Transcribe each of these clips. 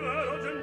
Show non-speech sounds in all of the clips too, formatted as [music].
vago,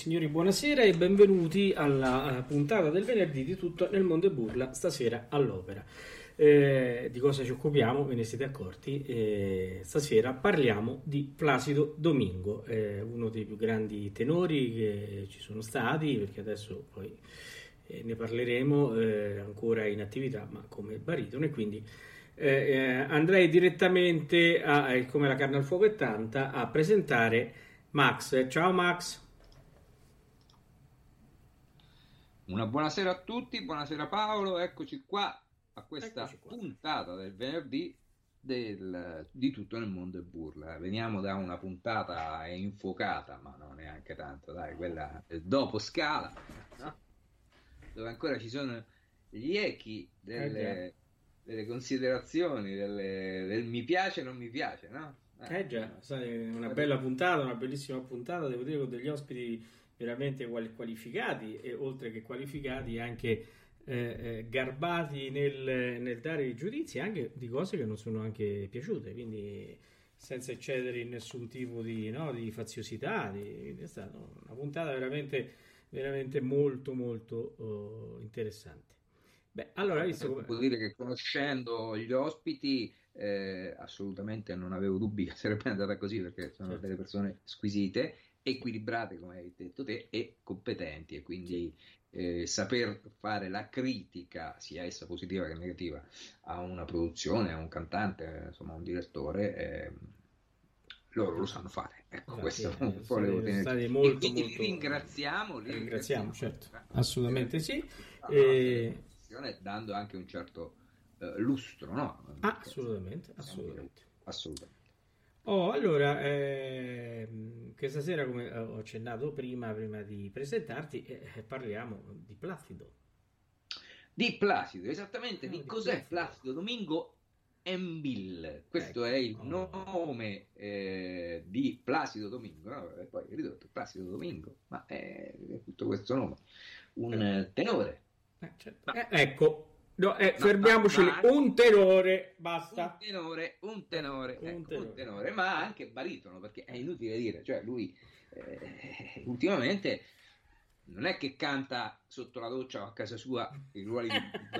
signori, buonasera e benvenuti alla eh, puntata del venerdì di Tutto nel mondo e burla, stasera all'opera. Eh, di cosa ci occupiamo? Ve ne siete accorti? Eh, stasera parliamo di Placido Domingo, eh, uno dei più grandi tenori che ci sono stati, perché adesso poi eh, ne parleremo, eh, ancora in attività, ma come baritono, e quindi andrei direttamente, a, come la carne al fuoco è tanta, a presentare Max. Ciao Max! Una buonasera a tutti, buonasera Paolo, eccoci qua a questa qua. puntata del venerdì del- di tutto nel mondo è burla. Veniamo da una puntata infuocata, ma non neanche tanto, dai, quella dopo scala, no? dove ancora ci sono gli echi delle, delle considerazioni, delle- del mi piace e non mi piace, no? Eh già, sai, una bella puntata, una bellissima puntata, devo dire, con degli ospiti veramente quali- qualificati e oltre che qualificati anche eh, eh, garbati nel, nel dare i giudizi anche di cose che non sono anche piaciute, quindi senza eccedere in nessun tipo di, no, di faziosità, di- è stata una puntata veramente, veramente molto molto oh, interessante. Beh, allora, visto come... Devo dire che conoscendo gli ospiti, eh, assolutamente non avevo dubbi [laughs] che sarebbe andata così perché sono certo. delle persone squisite, equilibrate, come hai detto te, e competenti, e quindi eh, saper fare la critica, sia essa positiva che negativa, a una produzione, a un cantante, insomma, a un direttore. Eh, loro lo sanno fare. Ecco, no, questo sì, [laughs] volevo tenere. Molto, quindi molto... li ringraziamo, li ringraziamo, certo. assolutamente sì. E... Dando anche un certo uh, lustro, no? Ah, assolutamente, assolutamente. assolutamente. Oh, allora, eh, questa sera, come ho accennato prima, prima di presentarti, eh, parliamo di Placido. Di Placido, esattamente. No, di, di cos'è Placido, Placido Domingo Embil, questo ecco. è il nome eh, di Placido Domingo, no? e poi ridotto Placido Domingo, ma è, è tutto questo nome, un eh. tenore. Eh, certo. Eh, ecco, No, eh, no, fermiamoci lì. Un tenore, basta. Un tenore, un tenore, un, ecco, tenore. un tenore, ma anche baritono, perché è inutile dire, cioè lui eh, ultimamente non è che canta sotto la doccia o a casa sua i ruoli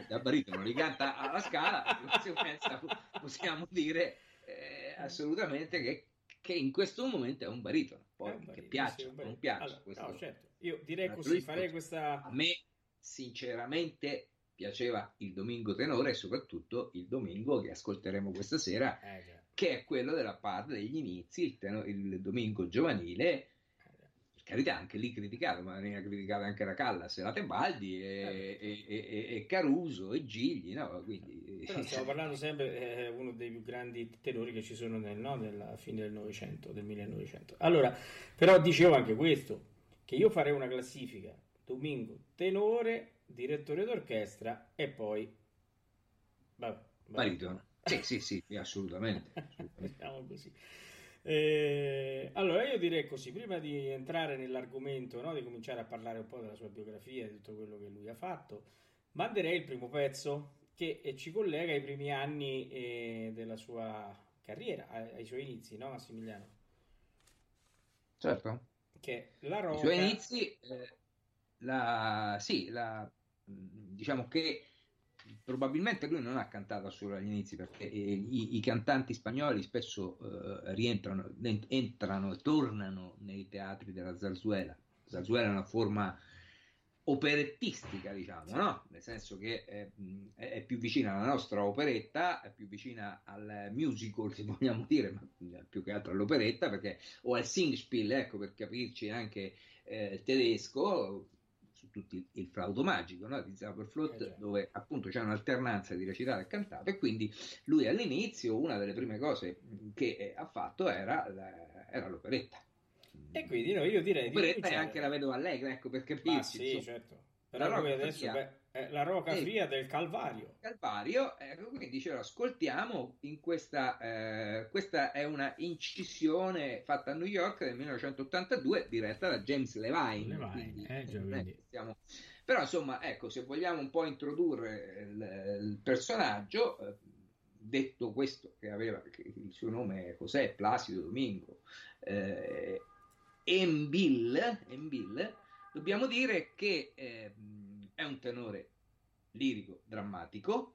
da baritono, li canta alla scala, di conseguenza possiamo dire eh, assolutamente che, che, in questo momento è un baritono, poi un che piaccia o non piaccia. Allora, no, certo. Io direi così, farei questa... A me sinceramente piaceva il Domingo tenore e soprattutto il Domingo che ascolteremo questa sera, eh, che è quello della parte degli inizi, il, tenore, il Domingo giovanile carità, anche lì criticato, ma veniva criticato anche la Callas, la Tebaldi e, eh. e, e, e, Caruso e Gigli, no? Quindi... Però stiamo parlando sempre eh, uno dei più grandi tenori che ci sono nel, no? nella fine del Novecento, del 1900. Allora, però dicevo anche questo, che io farei una classifica, Domingo, tenore, direttore d'orchestra e poi... Vabbè, vabbè. Sì, sì, sì, [laughs] assolutamente. assolutamente. diciamo così. Eh, allora io direi così, prima di entrare nell'argomento, no, di cominciare a parlare un po' della sua biografia, di tutto quello che lui ha fatto, manderei il primo pezzo che eh, ci collega ai primi anni eh, della sua carriera, ai, ai, suoi inizi, no Massimiliano? Certo. Che la roca... I suoi inizi, eh, la, sì, la, diciamo che probabilmente lui non ha cantato solo agli inizi perché eh, i, i, cantanti spagnoli spesso eh, rientrano, entrano e tornano nei teatri della zarzuela. La zarzuela è una forma operettistica, diciamo, no? nel senso che è, è, più vicina alla nostra operetta, è più vicina al musical, se vogliamo dire, ma più che altro all'operetta, perché, o al Singspiel, ecco, per capirci anche eh, tedesco, su tutti il flauto magico no? di Zauberflot, eh, dove appunto c'è un'alternanza di recitato e cantato, e quindi lui all'inizio una delle prime cose che ha fatto era, la, era l'operetta. E quindi no, io direi l'operetta di è anche la vedova allegra, ecco per capirci. Ah, sì, certo. Però lui adesso, beh, la roca fria del Calvario. Calvario, ecco, quindi dicevo, ascoltiamo in questa, eh, questa è una incisione fatta a New York del 1982 diretta da James Levine. Levine quindi, eh, già, quindi. Stiamo... Però insomma, ecco, se vogliamo un po' introdurre il, il personaggio, eh, detto questo, che aveva che il suo nome cos'è? Placido Domingo, eh, Embil, Embil dobbiamo dire che eh, è un tenore lirico drammatico,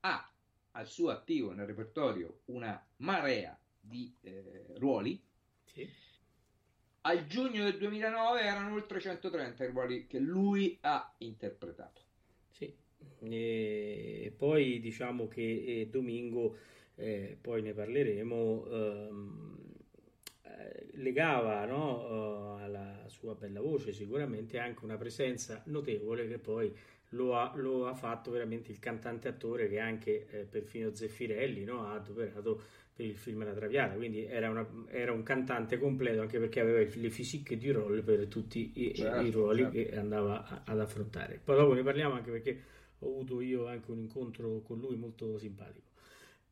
ha al suo attivo nel repertorio una marea di eh, ruoli. Sì. Al giugno del 2009 erano oltre 130 i ruoli che lui ha interpretato. Sì, e poi diciamo che eh, Domingo, eh, poi ne parleremo, ehm, eh, legava no, uh, alla sua bella voce sicuramente anche una presenza notevole che poi lo ha, lo ha fatto veramente il cantante attore che anche eh, perfino Zeffirelli no, ha adoperato per il film La Traviata, quindi era, una, era, un cantante completo anche perché aveva le fisiche di ruolo per tutti i, certo, i ruoli certo. che andava a, ad affrontare. Poi dopo ne parliamo anche perché ho avuto io anche un incontro con lui molto simpatico.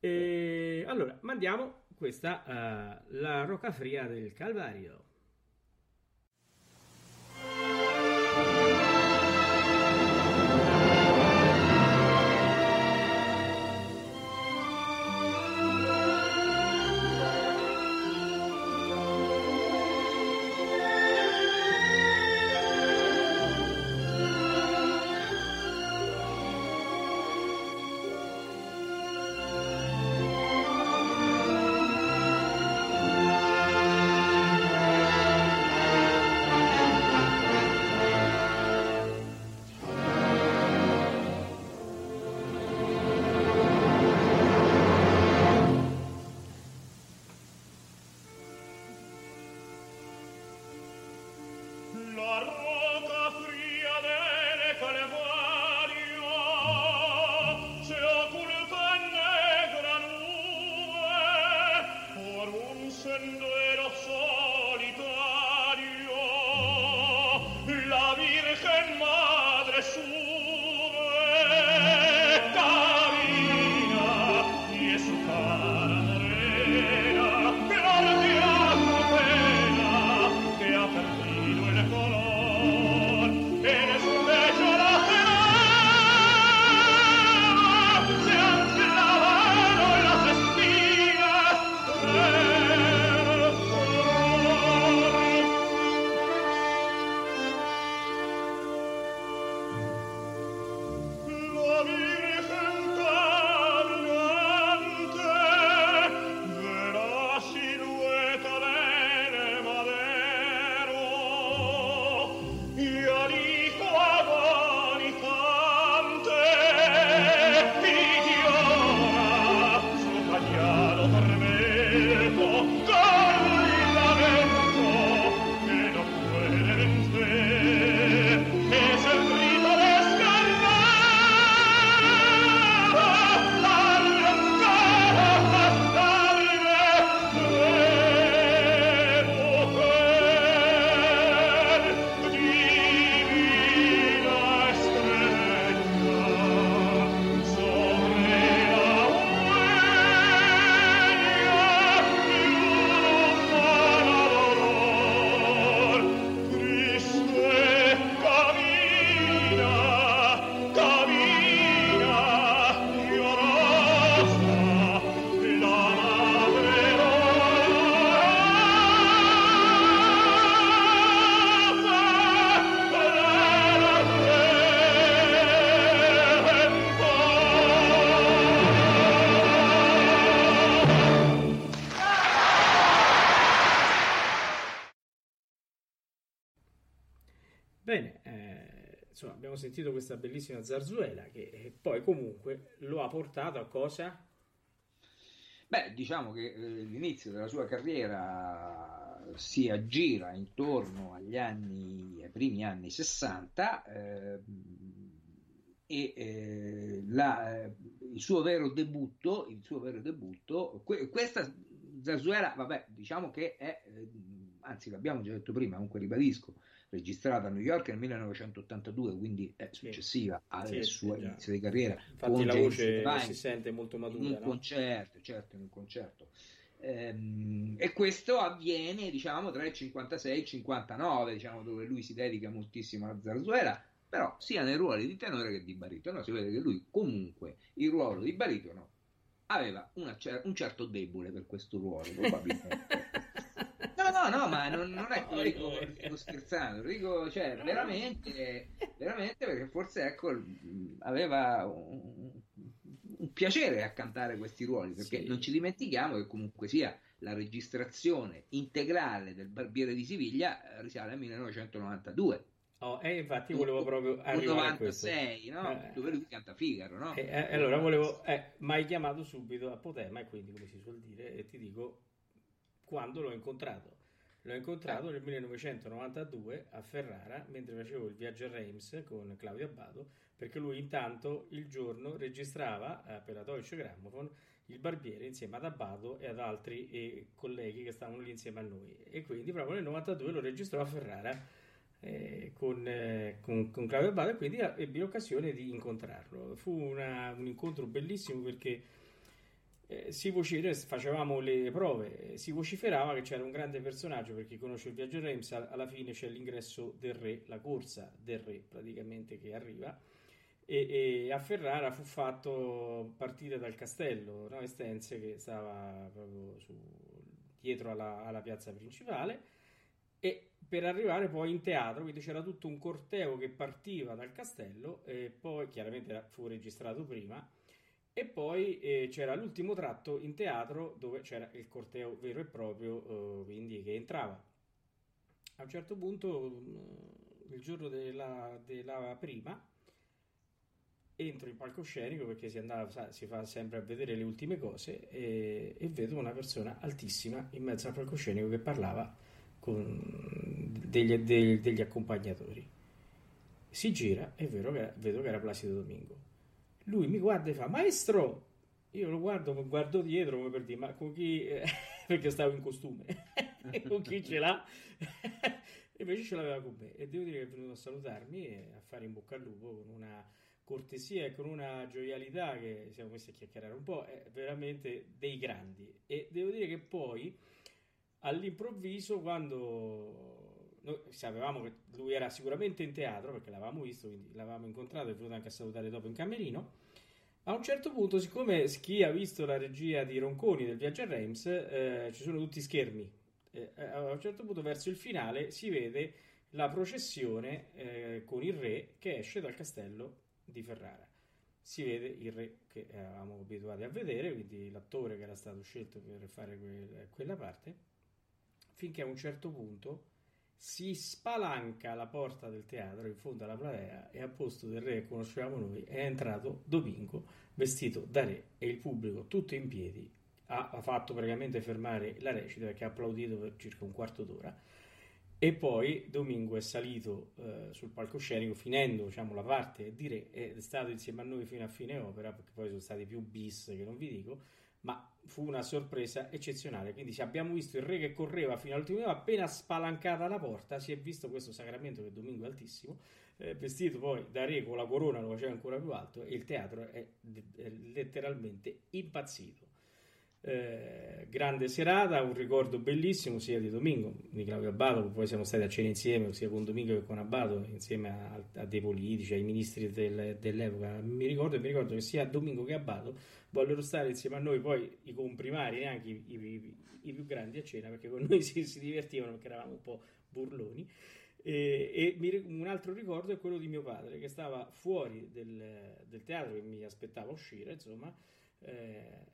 E, allora, mandiamo questa, uh, la rocafria del Calvario. Sentito questa bellissima zarzuela che eh, poi comunque lo ha portato a cosa? Beh, diciamo che eh, l'inizio della sua carriera si aggira intorno agli anni, ai primi anni 60 eh, e eh, la, eh, il suo vero debutto, il suo vero debutto que- questa zarzuela, vabbè, diciamo che è, eh, anzi l'abbiamo già detto prima, comunque ribadisco, registrata a New York nel 1982, quindi è successiva sì, al sì, suo inizio di carriera. Infatti la voce si sente molto matura. In un no? concerto, certo, in un concerto. Ehm, e questo avviene, diciamo, tra il 56 e il 59, diciamo, dove lui si dedica moltissimo alla zarzuela, però sia nei ruoli di tenore che di baritono. Si vede che lui comunque il ruolo di baritono aveva una, un certo debole per questo ruolo, probabilmente. [laughs] No, no, ma non, non è che dico, sto scherzando, dico, cioè, veramente, veramente perché forse ecco, aveva un, un piacere a cantare questi ruoli, perché sì. non ci dimentichiamo che comunque sia la registrazione integrale del Barbiere di Siviglia risale al 1992. Oh, e infatti volevo proprio arrivare 96, no? Eh, dove lui canta Figaro, no? E, eh, allora volevo, eh, mi hai chiamato subito a Potema e quindi come si suol dire, ti dico quando l'ho incontrato. L'ho incontrato nel 1992 a Ferrara mentre facevo il viaggio a Reims con Claudio Abbato perché lui intanto il giorno registrava eh, per la Deutsche Grammophon il barbiere insieme ad Abbato e ad altri eh, colleghi che stavano lì insieme a noi e quindi proprio nel 92 lo registrò a Ferrara eh, con, eh, con, con, Claudio Abbato e quindi ebbi l'occasione di incontrarlo. Fu una, un incontro bellissimo perché eh, si vocifera, facevamo le prove, eh, si vociferava che c'era un grande personaggio, per chi conosce il viaggio Reims, alla fine c'è l'ingresso del re, la corsa del re praticamente che arriva, e, e a Ferrara fu fatto partire dal castello no? Estense che stava proprio su, dietro alla, alla piazza principale, e per arrivare poi in teatro, quindi c'era tutto un corteo che partiva dal castello, e poi chiaramente fu registrato prima, e poi eh, c'era l'ultimo tratto in teatro dove c'era il corteo vero e proprio, eh, quindi che entrava. A un certo punto, mm, il giorno della, della prima, entro in palcoscenico perché si, andava, si fa sempre a vedere le ultime cose e, e, vedo una persona altissima in mezzo al palcoscenico che parlava con degli, degli, degli accompagnatori. Si gira e vedo che, vedo che era Placido Domingo lui mi guarda e fa, maestro, io lo guardo, guardo dietro come per dire, ma con chi... [laughs] perché stavo in costume, [laughs] con chi ce l'ha? e [laughs] invece ce l'aveva con me. E devo dire che è venuto a salutarmi e a fare in bocca al lupo con una cortesia e con una gioialità che siamo messi a chiacchierare un po', è veramente dei grandi. E devo dire che poi, all'improvviso, quando noi sapevamo che lui era sicuramente in teatro perché l'avevamo visto, quindi l'avevamo incontrato, è venuto anche a salutare dopo in camerino. A un certo punto, siccome chi ha visto la regia di Ronconi del viaggio a Reims, eh, ci sono tutti schermi. Eh, a un certo punto, verso il finale, si vede la processione eh, con il re che esce dal castello di Ferrara. Si vede il re che eravamo abituati a vedere, quindi l'attore che era stato scelto per fare que- quella parte, finché a un certo punto si spalanca la porta del teatro in fondo alla platea e a posto del re che conoscevamo noi è entrato Domingo vestito da re e il pubblico tutto in piedi ha, fatto praticamente fermare la recita perché ha applaudito per circa un quarto d'ora. E poi Domingo è salito eh, sul palcoscenico finendo diciamo, la parte di re è stato insieme a noi fino a fine opera perché poi sono stati più bis che non vi dico ma fu una sorpresa eccezionale. Quindi se abbiamo visto il re che correva fino all'ultimo appena spalancata la porta, si è visto questo sacramento che Domingo è altissimo, eh, vestito poi da re con la corona, lo faceva ancora più alto e il teatro è, è letteralmente impazzito. Eh, grande serata, un ricordo bellissimo sia di Domingo, di Claudio Abbato, poi siamo stati a cena insieme sia con Domingo che con Abbato, insieme a, a dei politici, ai ministri del, dell'epoca. Mi ricordo, mi ricordo che sia Domingo che Abbato vollero stare insieme a noi, poi i comprimari, neanche i, i, i, più grandi a cena, perché con noi [laughs] si, si divertivano perché eravamo un po' burloni. E, e un altro ricordo è quello di mio padre che stava fuori del, del teatro che mi aspettava uscire, insomma. Eh,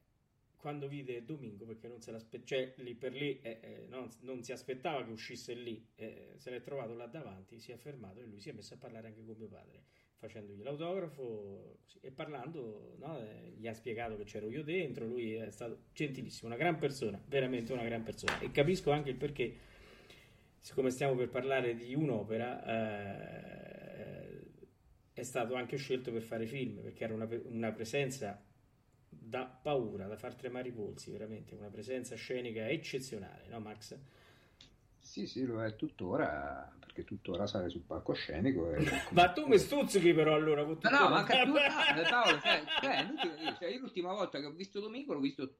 quando vide Domingo, perché non se l'aspettava, cioè lì per lì eh, eh, non, non, si aspettava che uscisse lì, eh, se l'è trovato là davanti, si è fermato e lui si è messo a parlare anche con mio padre, facendogli l'autografo così, e parlando, no, eh, gli ha spiegato che c'ero io dentro, lui è stato gentilissimo, una gran persona, veramente una gran persona. E capisco anche il perché, siccome stiamo per parlare di un'opera, eh, è stato anche scelto per fare film, perché era una, una presenza da paura, da far tremare i polsi, veramente una presenza scenica eccezionale, no Max? Sì, sì, lo è tuttora, perché tuttora sale sul palcoscenico. E... [laughs] ma tu mi stuzzichi però allora con No, no, ma anche tu, no, [laughs] Paolo, cioè, cioè, cioè, l'ultima volta che ho visto Domingo l'ho visto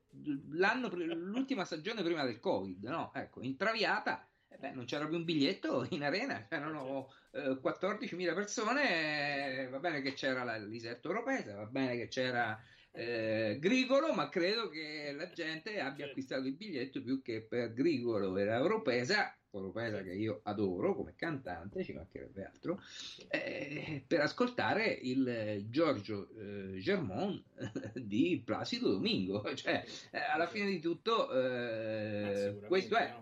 l'anno, l'ultima stagione prima del Covid, no? Ecco, in Traviata eh beh, non c'era più un biglietto in arena, c'erano eh, 14.000 persone, va bene che c'era la, l'isetto europea, va bene che c'era eh, Grigolo, ma credo che la gente abbia acquistato il biglietto più che per Grigolo e Europesa, Europesa che io adoro come cantante, ci mancherebbe altro, eh, per ascoltare il Giorgio eh, Germont [laughs] di Placido Domingo. [laughs] Cioè, eh, alla fine di tutto, eh, questo è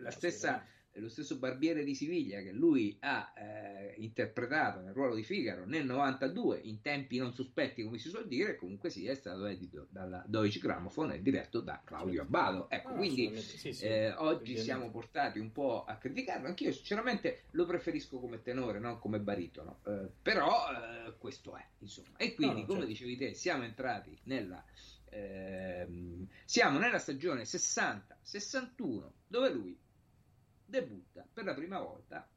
la stessa lo stesso Barbiere di Siviglia che lui ha eh, interpretato nel ruolo di Figaro nel 92 in tempi non sospetti come si suol dire comunque sì è stato edito dalla Deutsche Grammophon e diretto da Claudio Abbado. Ecco ah, quindi sì, sì, eh, oggi siamo portati un po' a criticarlo. Anch'io sinceramente lo preferisco come tenore non come baritono. Eh, però eh, questo è insomma. E quindi no, come certo. dicevi te siamo entrati nella ehm, siamo nella stagione 60-61 dove lui debutta per la prima volta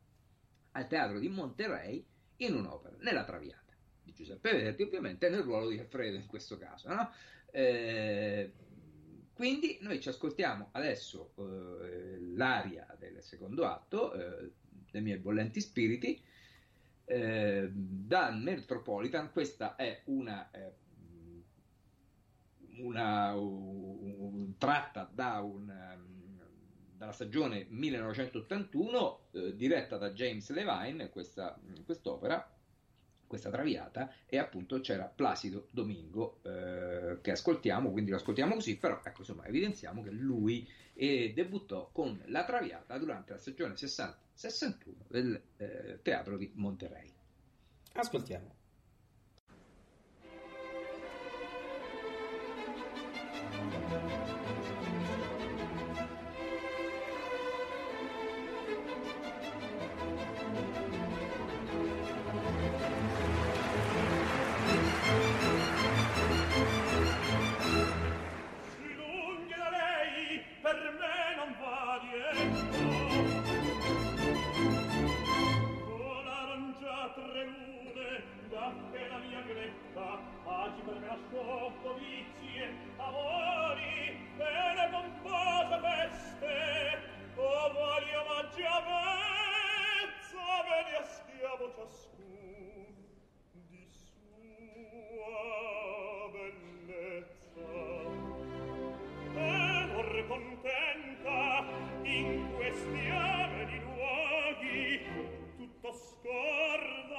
al teatro di Monterey in un'opera, nella Traviata di Giuseppe Verdi, ovviamente nel ruolo di Alfredo in questo caso. No? Eh, quindi noi ci ascoltiamo adesso eh, l'aria del secondo atto, eh, dei miei bollenti spiriti, eh, da Metropolitan, questa è una, eh, una un, tratta da un dalla stagione 1981, eh, diretta da James Levine, questa, quest'opera, questa traviata, e appunto c'era Placido Domingo eh, che ascoltiamo, quindi lo ascoltiamo così, però ecco insomma evidenziamo che lui eh, debuttò con la traviata durante la stagione 60-61 del eh, teatro di Monterey. Ascoltiamo. gretta scorno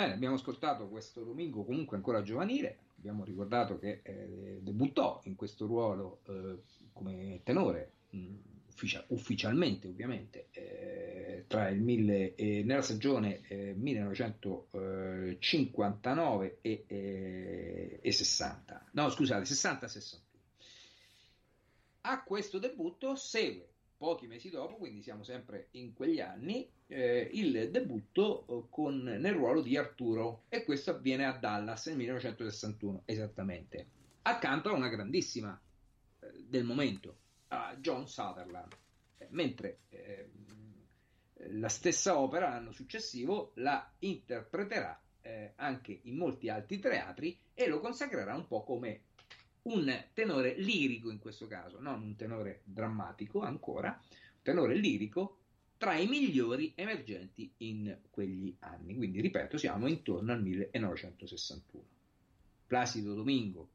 Bene, abbiamo ascoltato questo domingo comunque ancora giovanile, abbiamo ricordato che eh, debuttò in questo ruolo eh, come tenore, mh, ufficia- ufficialmente ovviamente, eh, mille, eh, nella stagione 1959 eh, e, e 60, no scusate, 60-61. A questo debutto segue pochi mesi dopo, quindi siamo sempre in quegli anni, eh, il debutto eh, nel ruolo di Arturo e questo avviene a Dallas nel 1961 esattamente, accanto a una grandissima eh, del momento, a John Sutherland, eh, mentre eh, la stessa opera l'anno successivo la interpreterà eh, anche in molti altri teatri e lo consacrerà un po' come un tenore lirico in questo caso, non un tenore drammatico ancora, un tenore lirico tra i migliori emergenti in quegli anni. Quindi, ripeto, siamo intorno al 1961. Placido Domingo,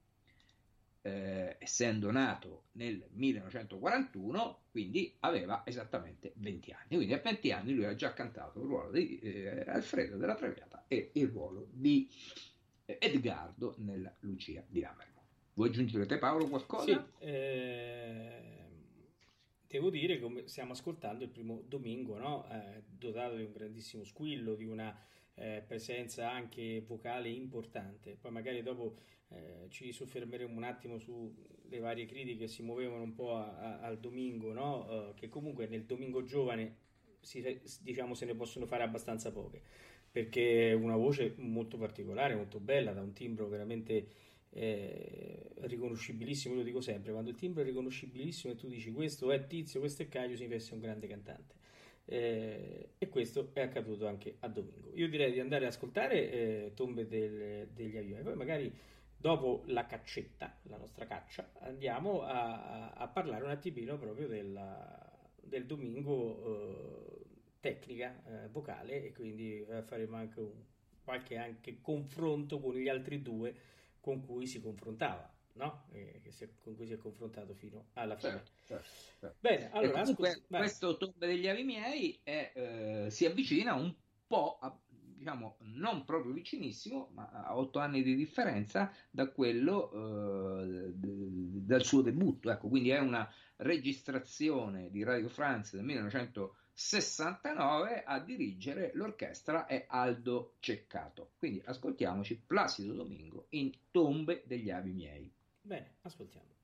eh, essendo nato nel 1941, quindi aveva esattamente 20 anni. Quindi a 20 anni lui ha già cantato il ruolo di eh, Alfredo della Traviata e il ruolo di eh, Edgardo nella Lucia di Lammermoor. Vuoi aggiungere te Paolo qualcosa? Sì, eh, devo dire che stiamo ascoltando il primo domingo, no? eh, dotato di un grandissimo squillo, di una eh, presenza anche vocale importante. Poi magari dopo eh, ci soffermeremo un attimo sulle varie critiche che si muovevano un po' a, a, al domingo, no? Eh, che comunque nel domingo giovane si, diciamo se ne possono fare abbastanza poche, perché è una voce molto particolare, molto bella, da un timbro veramente eh, riconoscibilissimo, lo dico sempre, quando il timbro è riconoscibilissimo e tu dici questo è Tizio, questo è Caio, significa essere un grande cantante. Eh, e questo è accaduto anche a Domingo. Io direi di andare ad ascoltare eh, Tombe del, degli avioni, poi magari dopo la caccetta, la nostra caccia, andiamo a, a parlare un attimino proprio della, del Domingo eh, tecnica, eh, vocale e quindi eh, faremo anche un, qualche anche confronto con gli altri due con cui si confrontava, no? Eh, si, con cui si è confrontato fino alla fine. Certo, certo, certo. Bene, allora, comunque, scusi, questo Tombe degli avi miei è, eh, si avvicina un po' a, diciamo non proprio vicinissimo, ma a otto anni di differenza da quello eh, d- dal suo debutto. Ecco, quindi è una registrazione di Radio France del 1900 69 a dirigere l'orchestra è Aldo Ceccato. Quindi ascoltiamoci Placido Domingo in Tombe degli avi miei. Bene, ascoltiamo.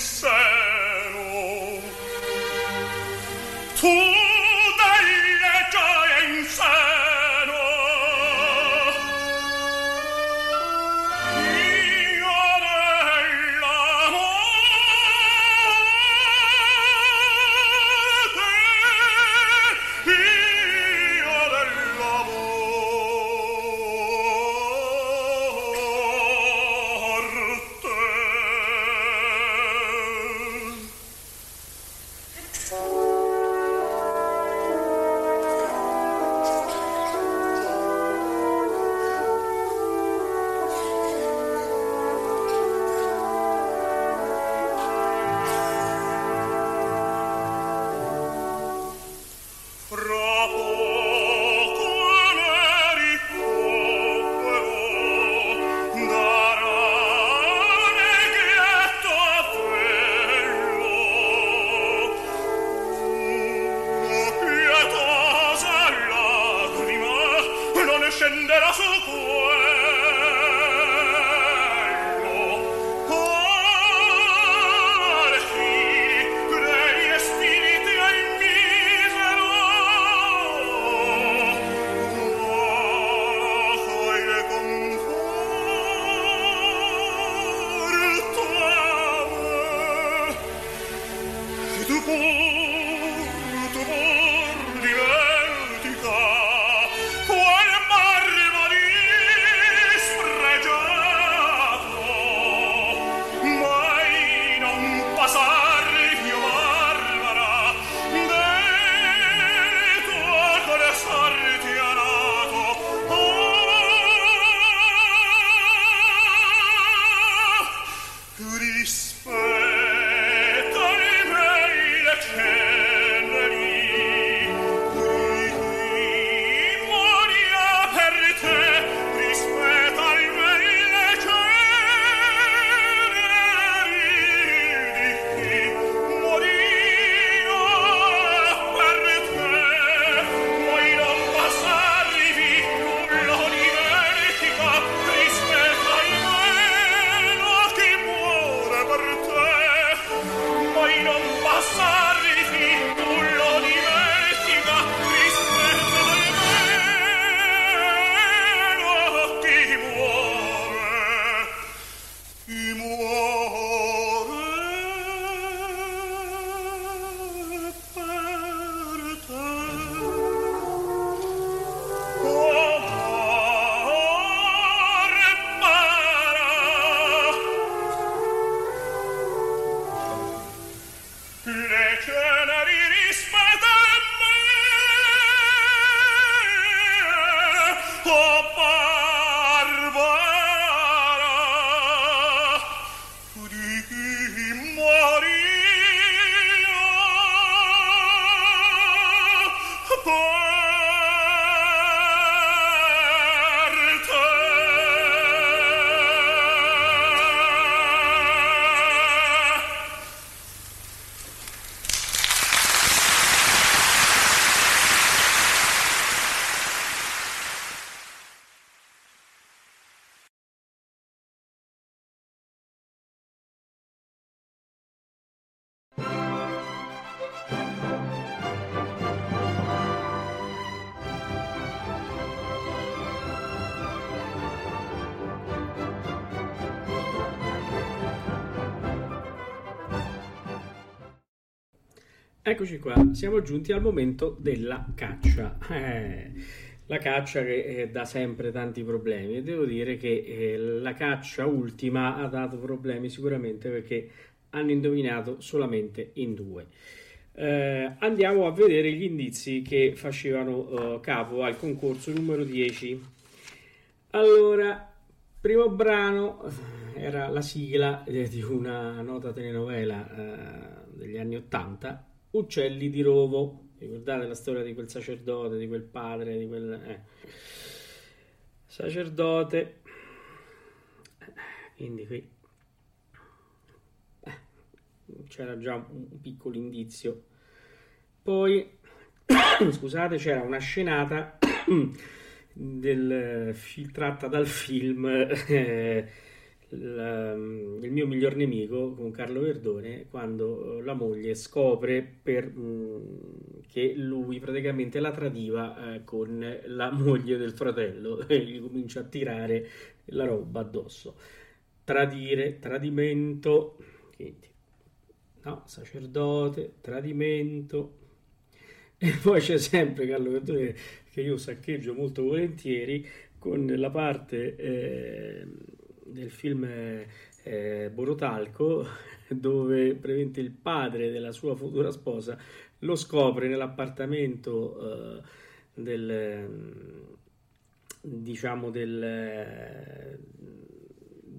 sense. Eccoci qua, siamo giunti al momento della caccia. Eh, la caccia che eh, dà sempre tanti problemi e devo dire che eh, la caccia ultima ha dato problemi sicuramente perché hanno indovinato solamente in due. Andiamo a vedere gli indizi che facevano capo al concorso numero 10. Allora, primo brano era la sigla di una nota telenovela degli anni 80 Uccelli di Rovo. Ricordate la storia di quel sacerdote, di quel padre, di quel eh. sacerdote. Quindi qui eh, c'era già un piccolo indizio. Poi, [coughs] scusate, c'era una scenata [coughs] del, filtrata dal film. Eh, il, mm, il, mio miglior nemico con Carlo Verdone quando eh, la moglie scopre per, mh, mm, che lui praticamente la tradiva eh, con la [laughs] moglie del fratello e gli comincia a tirare la roba addosso. Tradire, tradimento, no, sacerdote, tradimento. [laughs] E poi c'è sempre Carlo Verdone che io saccheggio molto volentieri con la parte eh, del film eh, Borotalco [laughs] dove praticamente il padre della sua futura sposa lo scopre nell'appartamento eh, del diciamo del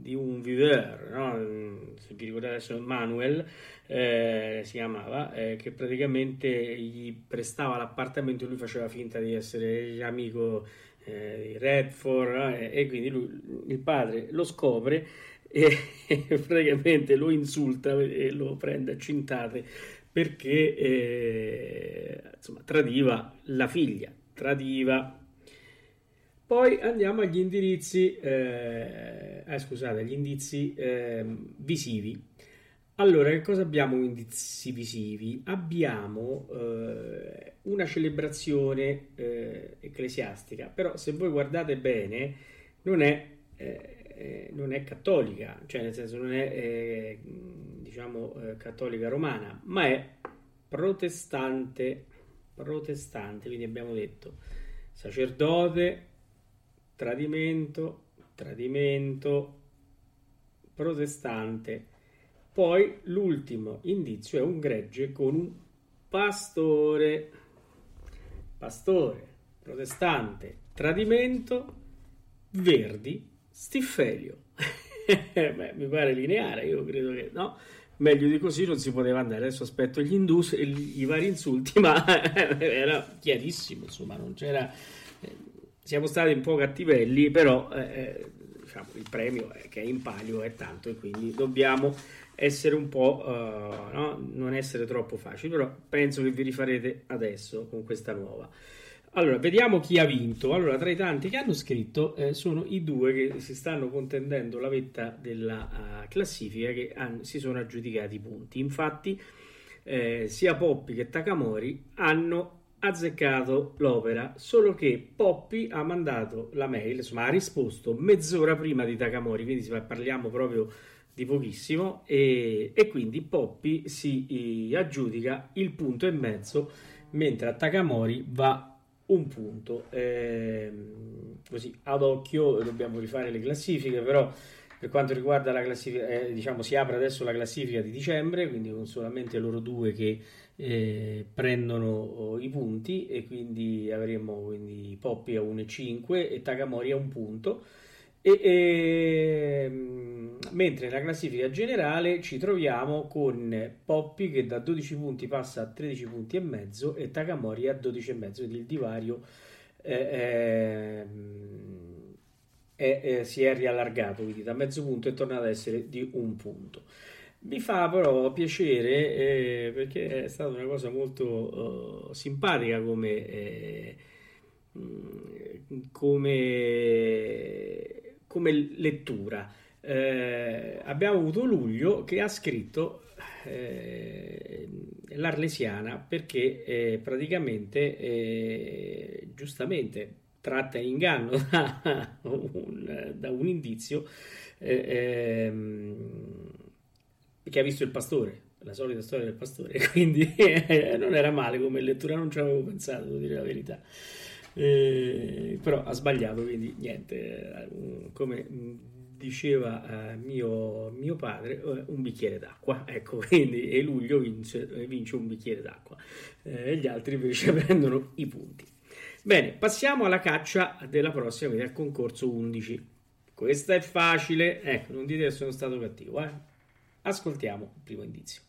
di un viveur no? se vi ricordate adesso Manuel eh, si chiamava eh, che praticamente gli prestava l'appartamento e lui faceva finta di essere amico eh, Redford eh, e quindi lui, il padre lo scopre e, [laughs] praticamente lo insulta e lo prende a cintate perché eh, insomma, tradiva la figlia, tradiva. Poi andiamo agli indirizzi, eh, eh, scusate, agli indizi eh, visivi. Allora, che cosa abbiamo indizi visivi? Abbiamo eh, una celebrazione eh, ecclesiastica, però se voi guardate bene non è, eh non è cattolica, cioè nel senso non è eh, diciamo eh, cattolica romana, ma è protestante, protestante, quindi abbiamo detto sacerdote, tradimento, tradimento, protestante poi l'ultimo indizio è un gregge con un pastore, pastore, protestante, tradimento, verdi, stiffelio. [laughs] Beh, mi pare lineare, io credo che no. Meglio di così non si poteva andare. Adesso aspetto gli indus i vari insulti, [laughs] ma era chiarissimo, insomma, non c'era. Eh, siamo stati un po' cattivelli, però eh, eh, diciamo, il premio è che è in palio è tanto e quindi dobbiamo essere un po' uh, no? non essere troppo facili, però penso che vi rifarete adesso con questa nuova. Allora, vediamo chi ha vinto. Allora, tra i tanti che hanno scritto, eh, sono i due che si stanno contendendo la vetta della uh, classifica che hanno, si sono aggiudicati i punti. Infatti, eh, sia Poppi che Takamori hanno azzeccato l'opera, solo che Poppi ha mandato la mail, insomma, ha risposto mezz'ora prima di Takamori, quindi parliamo proprio di pochissimo e, e quindi Poppy si aggiudica il punto e mezzo mentre a Takamori va un punto. Eh, così ad occhio dobbiamo rifare le classifiche però per quanto riguarda la classifica eh, diciamo si apre adesso la classifica di dicembre quindi con solamente loro due che eh, prendono oh, i punti e quindi avremo quindi Poppy a 1,5 e Takamori a un punto e, e, ehm, mentre nella classifica generale ci troviamo con Poppy che da 12 punti passa a 13 punti e mezzo e Takamori a 12 e mezzo, quindi il divario eh, eh, si è riallargato, quindi da mezzo punto è tornato ad essere di un punto. Mi fa però piacere eh, perché è stata una cosa molto uh, simpatica come, eh, come come lettura. Eh, abbiamo avuto Luglio che ha scritto eh, l'Arlesiana perché eh, praticamente eh, giustamente tratta in inganno [laughs] da un, da un indizio eh, ehm, che ha visto il pastore la solita storia del pastore, [laughs] quindi eh, non era male come lettura, non ci avevo pensato, devo dire la verità. Eh, però ha sbagliato, quindi niente, eh, come diceva eh, mio, mio, padre, eh, un bicchiere d'acqua, ecco, [laughs] quindi e Luglio vince, vince un bicchiere d'acqua e gli altri invece [laughs] prendono i punti. Bene, passiamo alla caccia della prossima, quindi al concorso 11. Questa è facile, ecco, non dite che sono stato cattivo, eh. Ascoltiamo il primo indizio.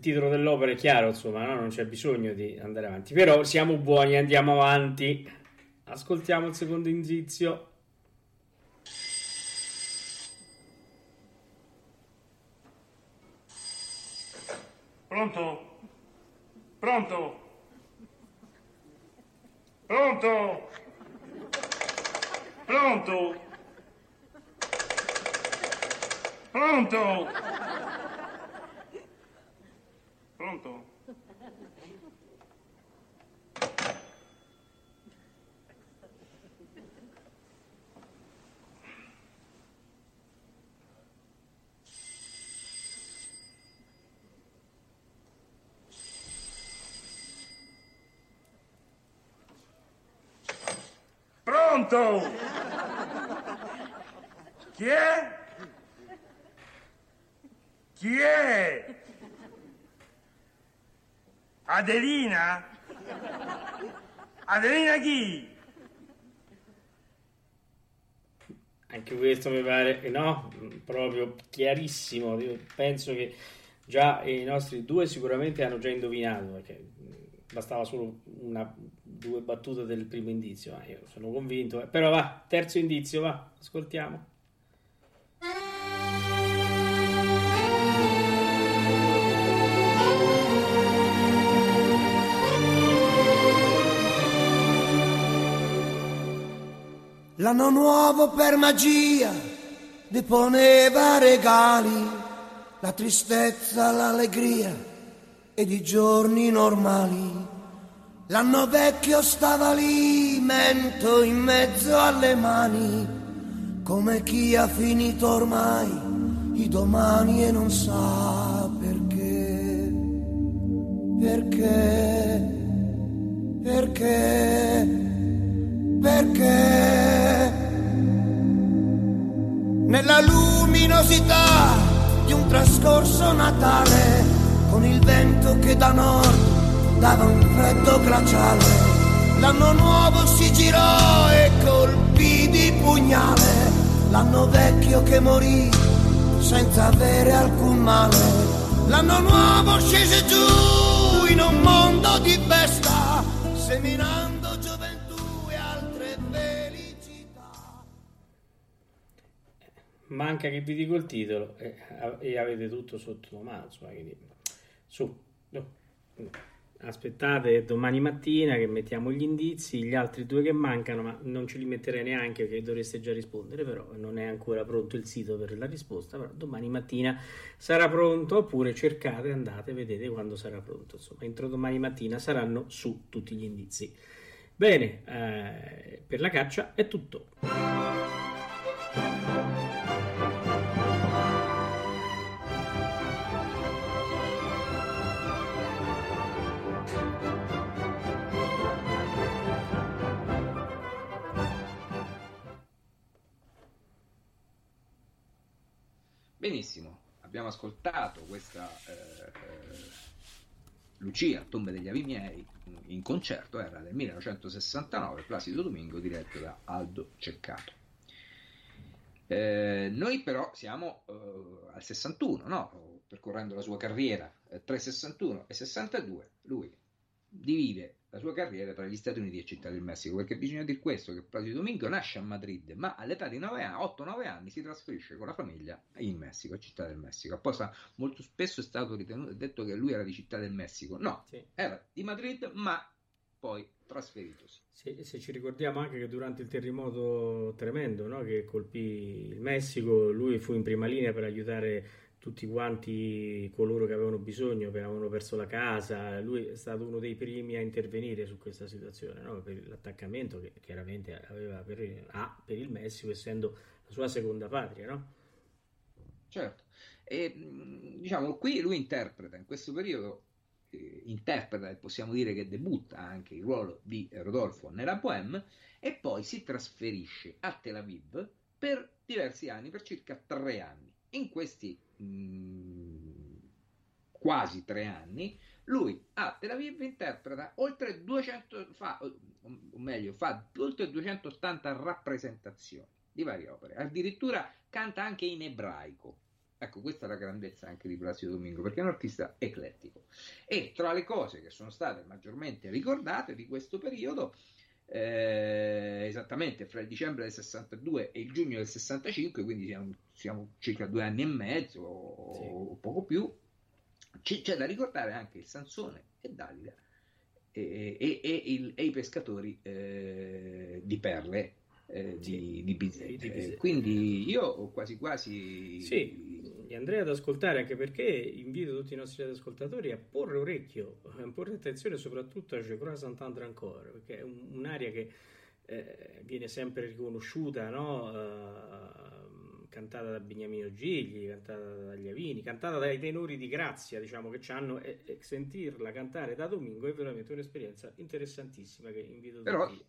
Il titolo dell'opera è chiaro, insomma, no? non c'è bisogno di andare avanti. Però siamo buoni, andiamo avanti. Ascoltiamo il secondo indizio. Pronto? Pronto? Pronto? Pronto? Pronto? Pronto? Pronto? Chi è? Chi è? Adelina? Adelina chi? Anche questo mi pare, no, proprio chiarissimo. Io penso che già i nostri due sicuramente hanno già indovinato, perché bastava solo una, due battute del primo indizio, ma io sono convinto. Però va, terzo indizio, va, ascoltiamo. L'anno nuovo per magia deponeva regali, la tristezza, l'allegria ed i giorni normali. L'anno vecchio stava lì, mento in mezzo alle mani, come chi ha finito ormai i domani e non sa perché, perché, perché? Perché? Nella luminosità di un trascorso Natale con il vento che da nord dava un freddo glaciale l'anno nuovo si girò e colpì di pugnale l'anno vecchio che morì senza avere alcun male l'anno nuovo scese giù in un mondo di festa seminando manca che vi dico il titolo e, e avete tutto sotto mano. Su, no. Aspettate domani mattina che mettiamo gli indizi, gli altri due che mancano, ma non ce li metterei neanche perché dovreste già rispondere, però non è ancora pronto il sito per la risposta, però domani mattina sarà pronto oppure cercate, andate, vedete quando sarà pronto. Insomma, entro domani mattina saranno su tutti gli indizi. Bene, eh, per la caccia è tutto. Abbiamo ascoltato questa eh, eh, Lucia, Tombe degli Avi Miei, in concerto, era del 1969, Placido Domingo, diretto da Aldo Ceccato. Eh, noi però siamo eh, al 61, no? percorrendo la sua carriera, eh, tra 61 e 62, lui divide la sua carriera tra gli Stati Uniti e Città del Messico, perché bisogna dire questo, che Placido Domingo nasce a Madrid, ma all'età di 8-9 anni si trasferisce con la famiglia in Messico, a Città del Messico. Apposta molto spesso è stato ritenuto, detto che lui era di Città del Messico, no, sì. era di Madrid, ma poi trasferitosi. Sì, se ci ricordiamo anche che durante il terremoto tremendo no, che colpì il Messico, lui fu in prima linea per aiutare tutti quanti coloro che avevano bisogno, che avevano perso la casa, lui è stato uno dei primi a intervenire su questa situazione, no? per l'attaccamento che chiaramente aveva per, ha per il Messico, essendo la sua seconda patria. No? Certo, e diciamo qui lui interpreta in questo periodo, eh, interpreta e possiamo dire che debutta anche il ruolo di Rodolfo nella Bohème e poi si trasferisce a Tel Aviv per diversi anni, per circa tre anni. In questi mh, quasi tre anni, lui a Tel Aviv interpreta oltre 200, fa, o meglio, fa oltre 280 rappresentazioni di varie opere, addirittura canta anche in ebraico. Ecco, questa è la grandezza anche di Placido Domingo, perché è un artista eclettico. E tra le cose che sono state maggiormente ricordate di questo periodo eh, esattamente fra il dicembre del 62 e il giugno del 65, quindi siamo, siamo circa due anni e mezzo o, sì. o poco più. C- c'è da ricordare anche il Sansone e Dalida e, e, e, il, e i pescatori eh, di perle eh, di, di Bizet. Eh, quindi io quasi quasi... Sì, andrei ad ascoltare anche perché invito tutti i nostri ascoltatori a porre orecchio, a porre attenzione soprattutto a Je crois Encore, perché è un, un'area che eh, viene sempre riconosciuta, no? uh, cantata da Beniamino Gigli, cantata dagli Avini, cantata dai tenori di grazia, diciamo che hanno, e, e, sentirla cantare da Domingo è veramente un'esperienza interessantissima che invito Però... tutti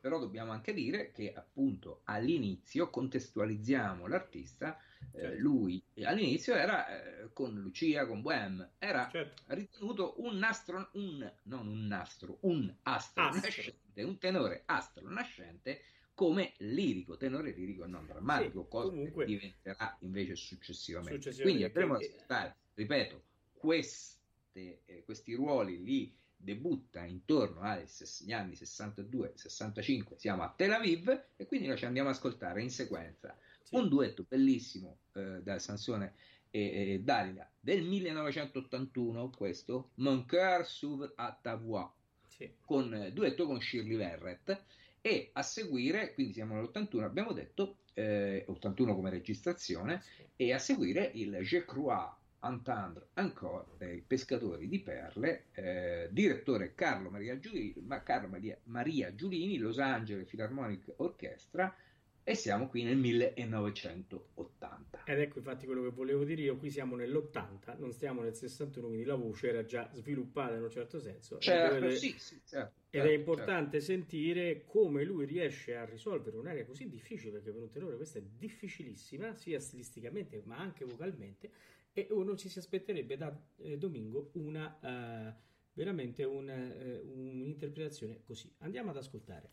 però dobbiamo anche dire che appunto all'inizio contestualizziamo l'artista, eh, certo. lui all'inizio era eh, con Lucia, con Bohème, era certo. ritenuto un nastro, un, non un nastro, un astro, astro. nascente, un tenore astro nascente come lirico, tenore lirico e non drammatico, sì, cosa comunque... che diventerà invece successivamente. successivamente. Quindi andremo ad ascoltare, ripeto, queste, eh, questi ruoli lì debutta intorno agli anni 62-65, siamo a Tel Aviv e quindi noi ci andiamo ad ascoltare in sequenza sì. un duetto bellissimo eh, da Sansone e, e Dalila del 1981, questo Mon cœur s'ouvre à ta voix, sì. con eh, duetto con Shirley Verrett e a seguire, quindi siamo nell'81, abbiamo detto, eh, 81 come registrazione, sì. e a seguire il Je crois Entendre Encore dei pescatori di perle, eh, direttore Carlo Maria, Giulini, Carlo Maria, Maria Giulini, Los Angeles Philharmonic Orchestra e siamo qui nel 1980. Ed ecco infatti quello che volevo dire io, qui siamo nell'80, non stiamo nel 61, quindi la voce era già sviluppata in un certo senso. Certo, ed, sì, sì, certo, ed certo, è importante certo. sentire come lui riesce a risolvere un'area così difficile, perché per un tenore questa è difficilissima, sia stilisticamente ma anche vocalmente, e uno ci si aspetterebbe da eh, Domingo una uh, veramente un, uh, un'interpretazione così. Andiamo ad ascoltare.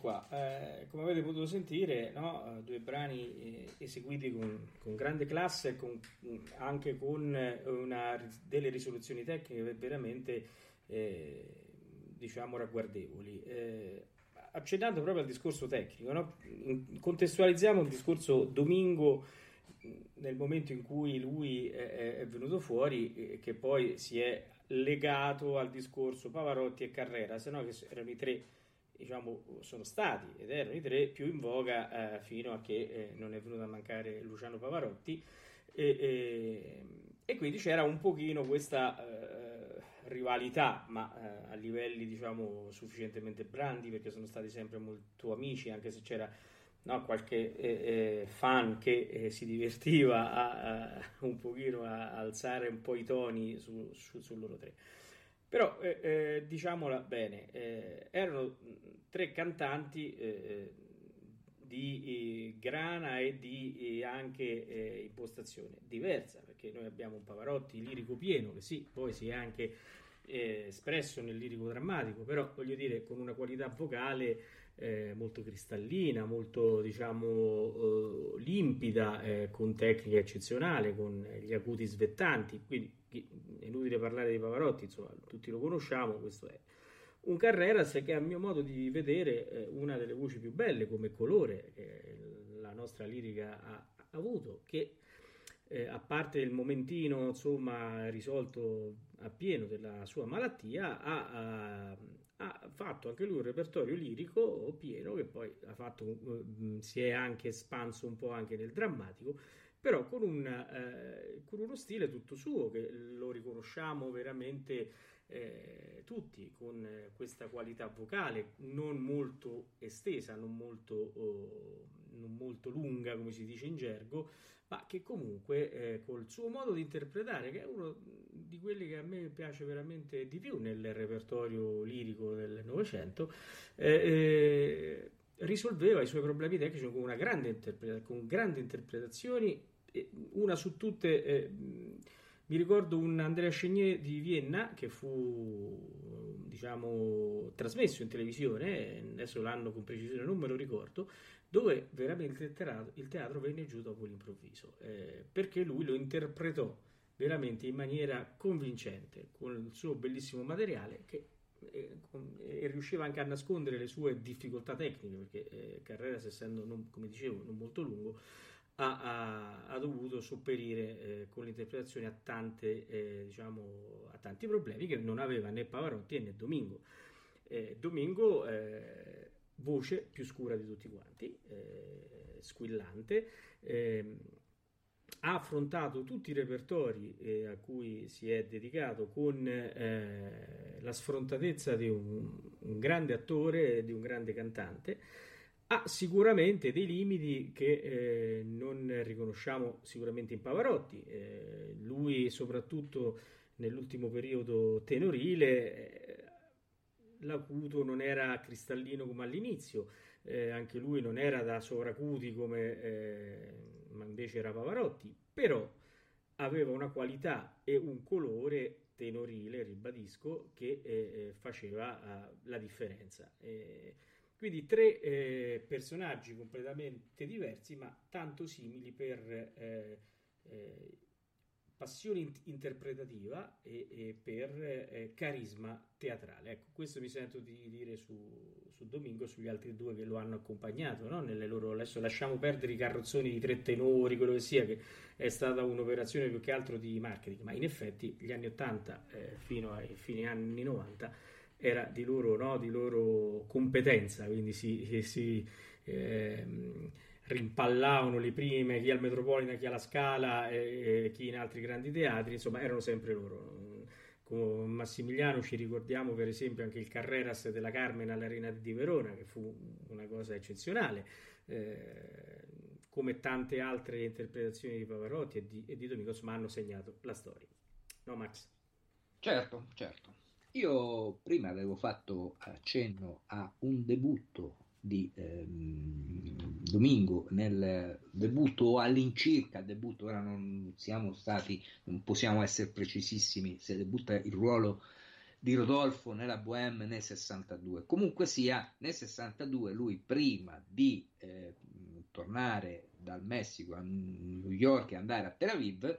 Qua. Eh, come avete potuto sentire, no? due brani eh, eseguiti con, con, grande classe, con, anche con una, delle risoluzioni tecniche veramente eh, diciamo ragguardevoli. Eh, accennando proprio al discorso tecnico, no? contestualizziamo il discorso Domingo nel momento in cui lui è, è venuto fuori, che poi si è legato al discorso Pavarotti e Carrera, se no che erano i tre, diciamo, sono stati ed erano i tre più in voga eh, fino a che eh, non è venuto a mancare Luciano Pavarotti e, e, e quindi c'era un pochino questa eh, rivalità, ma eh, a livelli diciamo sufficientemente brandi perché sono stati sempre molto amici, anche se c'era no, qualche eh, eh, fan che si divertiva a, a, un pochino a, alzare un po' i toni su, su, su loro tre. Però eh, eh, diciamola bene, eh, erano tre cantanti di grana e di anche impostazione diversa, perché noi abbiamo un Pavarotti lirico pieno, che sì, poi si è anche espresso nel lirico drammatico, però voglio dire con una qualità vocale eh, molto cristallina, molto diciamo eh, limpida, eh, con tecnica eccezionale, con gli acuti svettanti. Quindi è inutile parlare di Pavarotti, insomma, tutti lo conosciamo, questo è. Un Carreras che a mio modo di vedere è una delle voci più belle come colore che la nostra lirica ha avuto, che eh, a parte il momentino insomma risolto appieno della sua malattia, ha, ha, ha, fatto anche lui un repertorio lirico pieno che poi fatto, uh, si è anche espanso un po' anche nel drammatico, però con, un, eh, con uno stile tutto suo che lo riconosciamo veramente eh, tutti con questa qualità vocale non molto estesa, non molto, oh, non molto lunga come si dice in gergo, ma che comunque eh, col suo modo di interpretare, che è uno di quelli che a me piace veramente di più nel repertorio lirico del Novecento, eh, eh risolveva i suoi problemi tecnici con, grande con grandi interpretazioni, una su tutte eh, mi ricordo un Andrea Chenier di Vienna che fu diciamo trasmesso in televisione, adesso l'anno con precisione non me lo ricordo, dove veramente il teatro, il teatro venne giù dopo l'improvviso, eh, perché lui lo interpretò veramente in maniera convincente con il suo bellissimo materiale che e, e, riusciva anche a nascondere le sue difficoltà tecniche perché eh, Carreras essendo non, come dicevo non molto lungo ha, ha, ha dovuto sopperire eh, con l'interpretazione a, tante, eh, diciamo, a tanti problemi che non aveva né Pavarotti né Domingo. Eh, Domingo, eh, voce più scura di tutti quanti, eh, squillante, ehm, ha affrontato tutti i repertori eh, a cui si è dedicato con la sfrontatezza di un, un grande attore e di un grande cantante ha sicuramente dei limiti che eh, non riconosciamo sicuramente in Pavarotti. Eh, lui, soprattutto nell'ultimo periodo tenorile, eh, l'acuto non era cristallino come all'inizio, eh, anche lui non era da sovracuti come eh, ma invece era Pavarotti, però aveva una qualità e un colore tenorile, ribadisco, che eh, faceva la differenza. Quindi tre eh, personaggi completamente diversi, ma tanto simili per eh, eh, passione in- interpretativa e, e per eh, carisma teatrale. Ecco, questo mi sento di dire su, su Domingo e sugli altri due che lo hanno accompagnato. No? Loro, adesso lasciamo perdere i carrozzoni di tre tenori, quello che sia, che è stata un'operazione più che altro di marketing, ma in effetti gli anni 80 eh, fino ai fine anni 90 era di loro, no? di loro competenza, quindi si, si eh, rimpallavano le prime, chi al Metropolitan, chi alla Scala e, e chi in altri grandi teatri, insomma erano sempre loro. Con Massimiliano ci ricordiamo per esempio anche il Carreras della Carmen all'Arena di Verona, che fu una cosa eccezionale, eh, come tante altre interpretazioni di Pavarotti e di, e di Domingos, ma hanno segnato la storia. No Max? Certo, certo. Io prima avevo fatto accenno a un debutto di ehm, Domingo nel debutto all'incirca debutto ora non siamo stati non possiamo essere precisissimi se debutta il ruolo di Rodolfo nella Bohème nel 62. Comunque sia, nel 62 lui prima di eh, tornare dal Messico a New York e andare a Tel Aviv,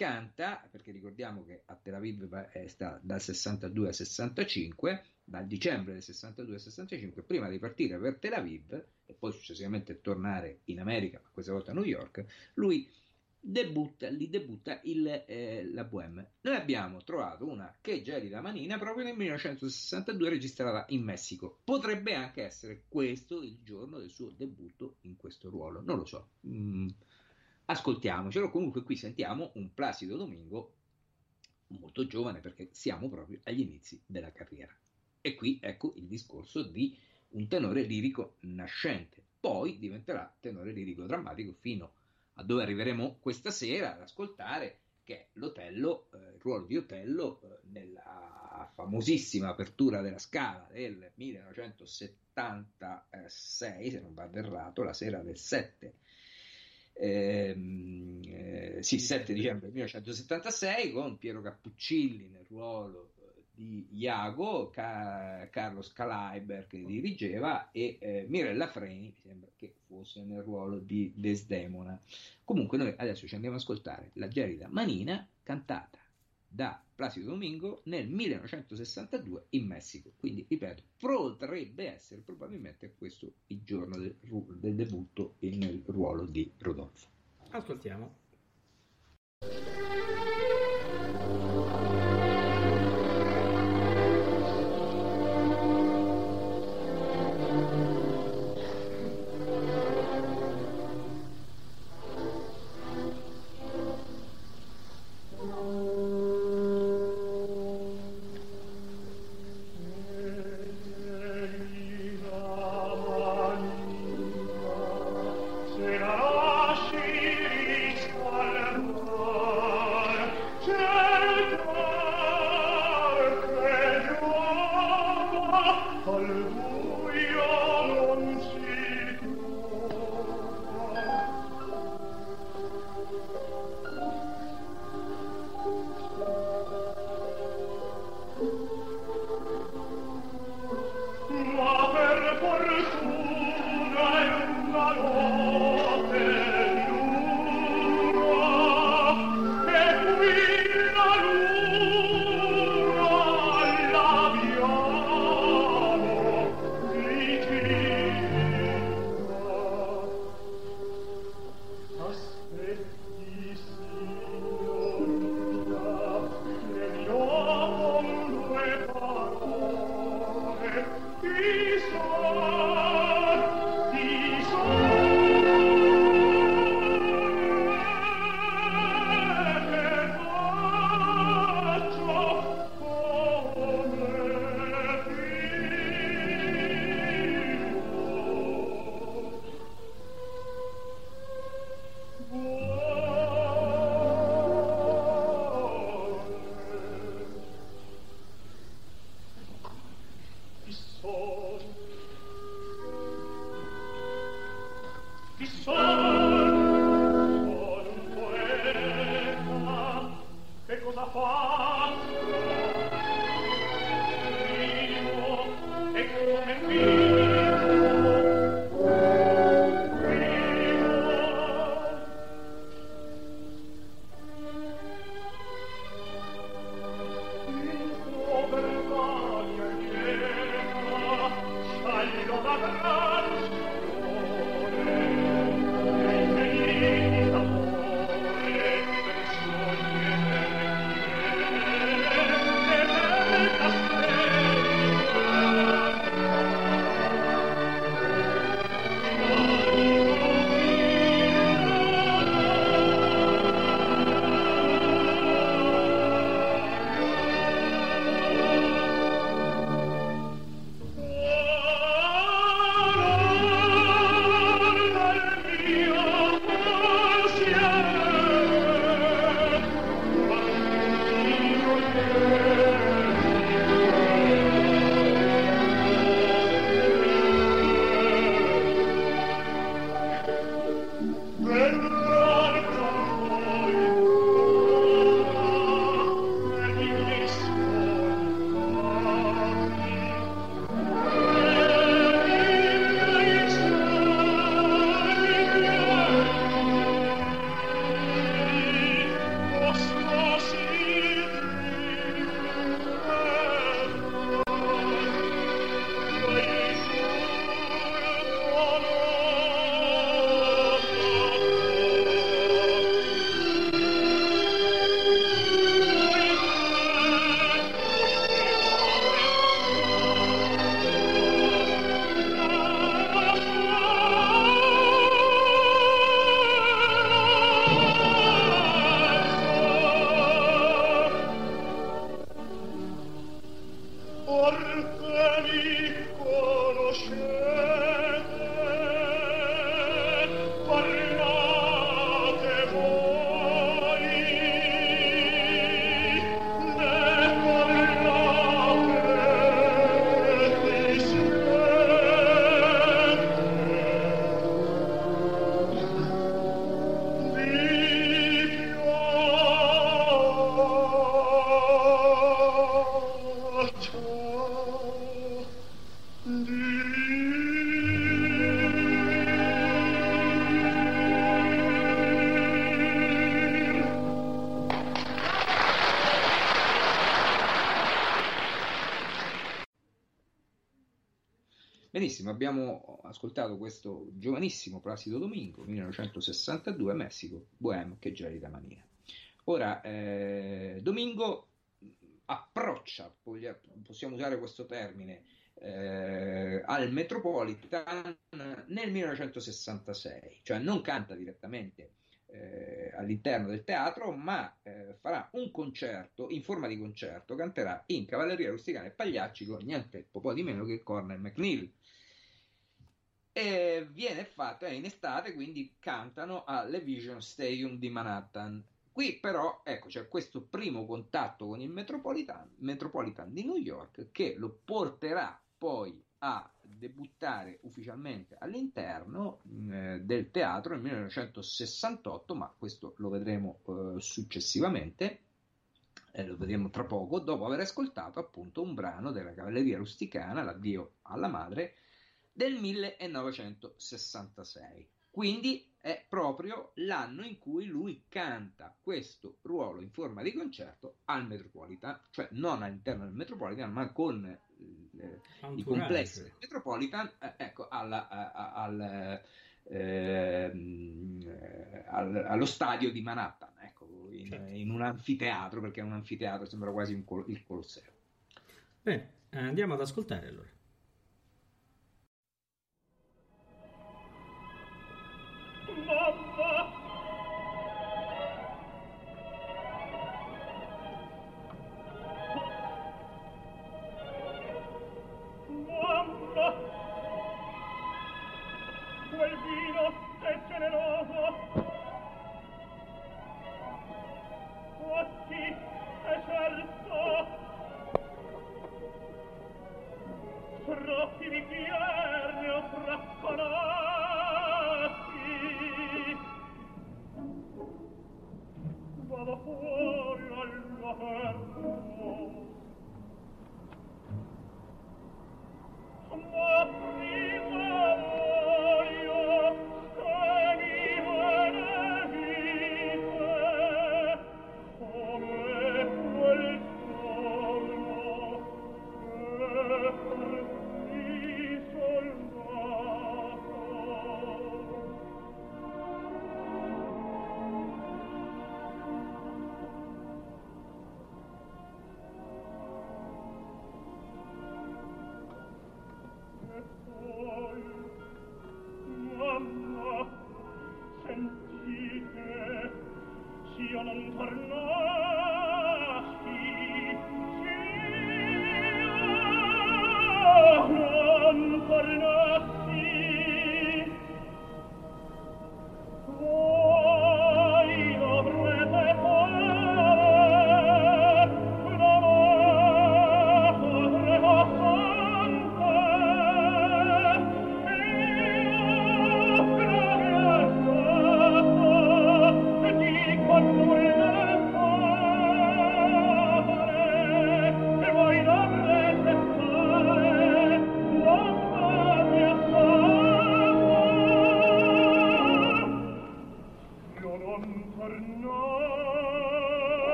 canta, perché ricordiamo che a Tel Aviv è sta dal 62 al 65, dal dicembre del 62 al 65, prima di partire per Tel Aviv e poi successivamente tornare in America, ma questa volta a New York, lui debutta, lì debutta il, eh, la Bohème. Noi abbiamo trovato una che gelida manina proprio nel 1962 registrata in Messico. Potrebbe anche essere questo il giorno del suo debutto in questo ruolo, non lo so. Mm, ascoltiamocelo, comunque qui sentiamo un Placido Domingo molto giovane perché siamo proprio agli inizi della carriera. E qui ecco il discorso di un tenore lirico nascente, poi diventerà tenore lirico drammatico fino a dove arriveremo questa sera ad ascoltare, che è l'Otello, eh, il ruolo di Otello eh, nella famosissima apertura della Scala del 1976, se non vado errato, la sera del 7 ehm, eh, sì, 7 dicembre 1976 con Piero Cappuccilli nel ruolo di Iago, Ca- Carlos Calaiber che dirigeva e eh, Mirella Freni, mi sembra che fosse nel ruolo di Desdemona. Comunque noi adesso ci andiamo ad ascoltare la gelida Manina cantata da Placido Domingo nel 1962 in Messico. Quindi, ripeto, potrebbe essere probabilmente questo il giorno del, del debutto nel ruolo di Rodolfo. Ascoltiamo. Benissimo, abbiamo ascoltato questo giovanissimo Placido Domingo, 1962, Messico, Bohème, che gelida mania. Ora, eh, Domingo approccia, possiamo usare questo termine, eh, al Metropolitan nel 1966, cioè non canta direttamente eh, all'interno del teatro, ma eh, farà un concerto in forma di concerto, canterà in Cavalleria Rusticana e Pagliacci con niente po' di meno che Cornel McNeil. E viene fatto in estate, quindi cantano alle Vision Stadium di Manhattan. Qui però, ecco, c'è questo primo contatto con il Metropolitan, Metropolitan di New York che lo porterà poi a debuttare ufficialmente all'interno eh, del teatro nel 1968, ma questo lo vedremo eh, successivamente, eh, lo vedremo tra poco, dopo aver ascoltato appunto un brano della Cavalleria Rusticana, l'addio alla madre, del 1966. Quindi è proprio l'anno in cui lui canta questo ruolo in forma di concerto al Metropolitan, cioè non all'interno del Metropolitan, ma con eh, i complessi del Metropolitan, eh, ecco, alla, a, al, eh, al, allo stadio di Manhattan, ecco, in, certo. in, un anfiteatro, perché è un anfiteatro, sembra quasi col- il Colosseo. Bene, andiamo ad ascoltare allora. Mamma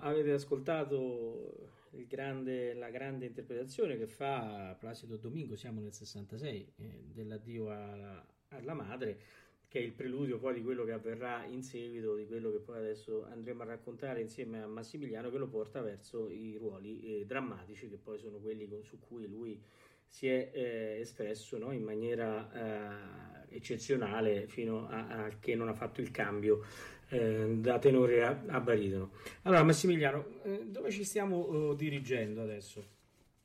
Avete ascoltato grande, la grande interpretazione che fa Placido Domingo, siamo nel 66, eh, dell'addio alla, alla, madre, che è il preludio poi di quello che avverrà in seguito, di quello che poi adesso andremo a raccontare insieme a Massimiliano, che lo porta verso i ruoli eh, drammatici, che poi sono quelli con, su cui lui si è eh, espresso no, in maniera eh, eccezionale fino a, a, che non ha fatto il cambio eh, da tenore a, a, baritono. Allora, Massimiliano, eh, dove ci stiamo eh, dirigendo adesso?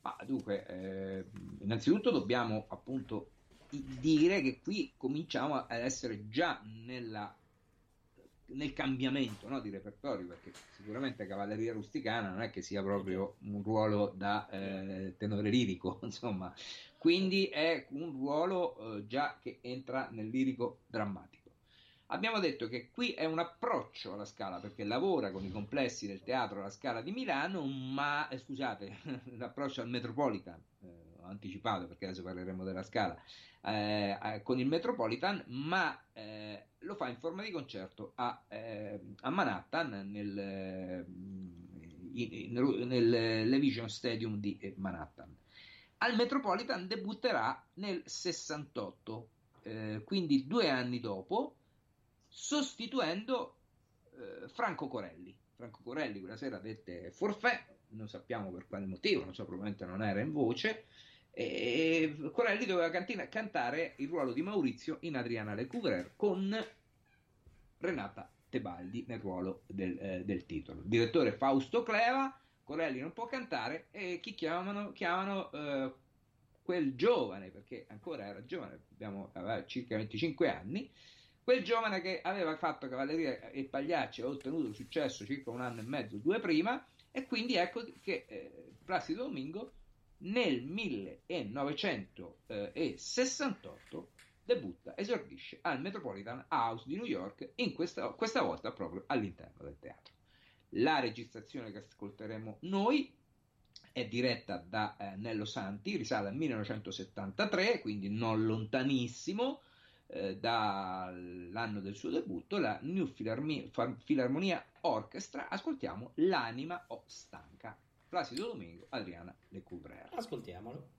Ah, dunque, eh, innanzitutto dobbiamo appunto dire che qui cominciamo ad essere già nella, nel cambiamento no, di repertorio, perché sicuramente Cavalleria Rusticana non è che sia proprio un ruolo da eh, tenore lirico, [laughs] insomma, quindi è un ruolo eh, già che entra nel lirico drammatico. Abbiamo detto che qui è un approccio alla Scala perché lavora con i complessi del teatro alla Scala di Milano, ma eh, scusate, [laughs] l'approccio al Metropolitan, eh, ho anticipato perché adesso parleremo della Scala, eh, eh con il Metropolitan, ma eh, lo fa in forma di concerto a, eh, a Manhattan nel, in, nel Levision Stadium di Manhattan. Al Metropolitan debutterà nel 68, quindi due anni dopo sostituendo eh, Franco Corelli. Franco Corelli quella sera dette forfè, non sappiamo per quale motivo, non so, probabilmente non era in voce, e Corelli doveva cantina, cantare il ruolo di Maurizio in Adriana Lecouvreur con Renata Tebaldi nel ruolo del, eh, del titolo. Direttore Fausto Cleva, Corelli non può cantare e chi chiamano? Chiamano eh, quel giovane, perché ancora era giovane, abbiamo, aveva circa 25 anni, Quel giovane che aveva fatto cavalleria e pagliacci ha ottenuto successo circa un anno e mezzo, due prima, e quindi ecco che eh, Placido Domingo nel 1968 debutta, esordisce al Metropolitan House di New York, in questa, questa volta proprio all'interno del teatro. La registrazione che ascolteremo noi è diretta da eh, Nello Santi, risale al 1973, quindi non lontanissimo, eh, dall'anno del suo debutto, la New Philharmonia Orchestra. Ascoltiamo L'anima o stanca. Placido Domingo, Adriana Le Couvreur. Ascoltiamolo.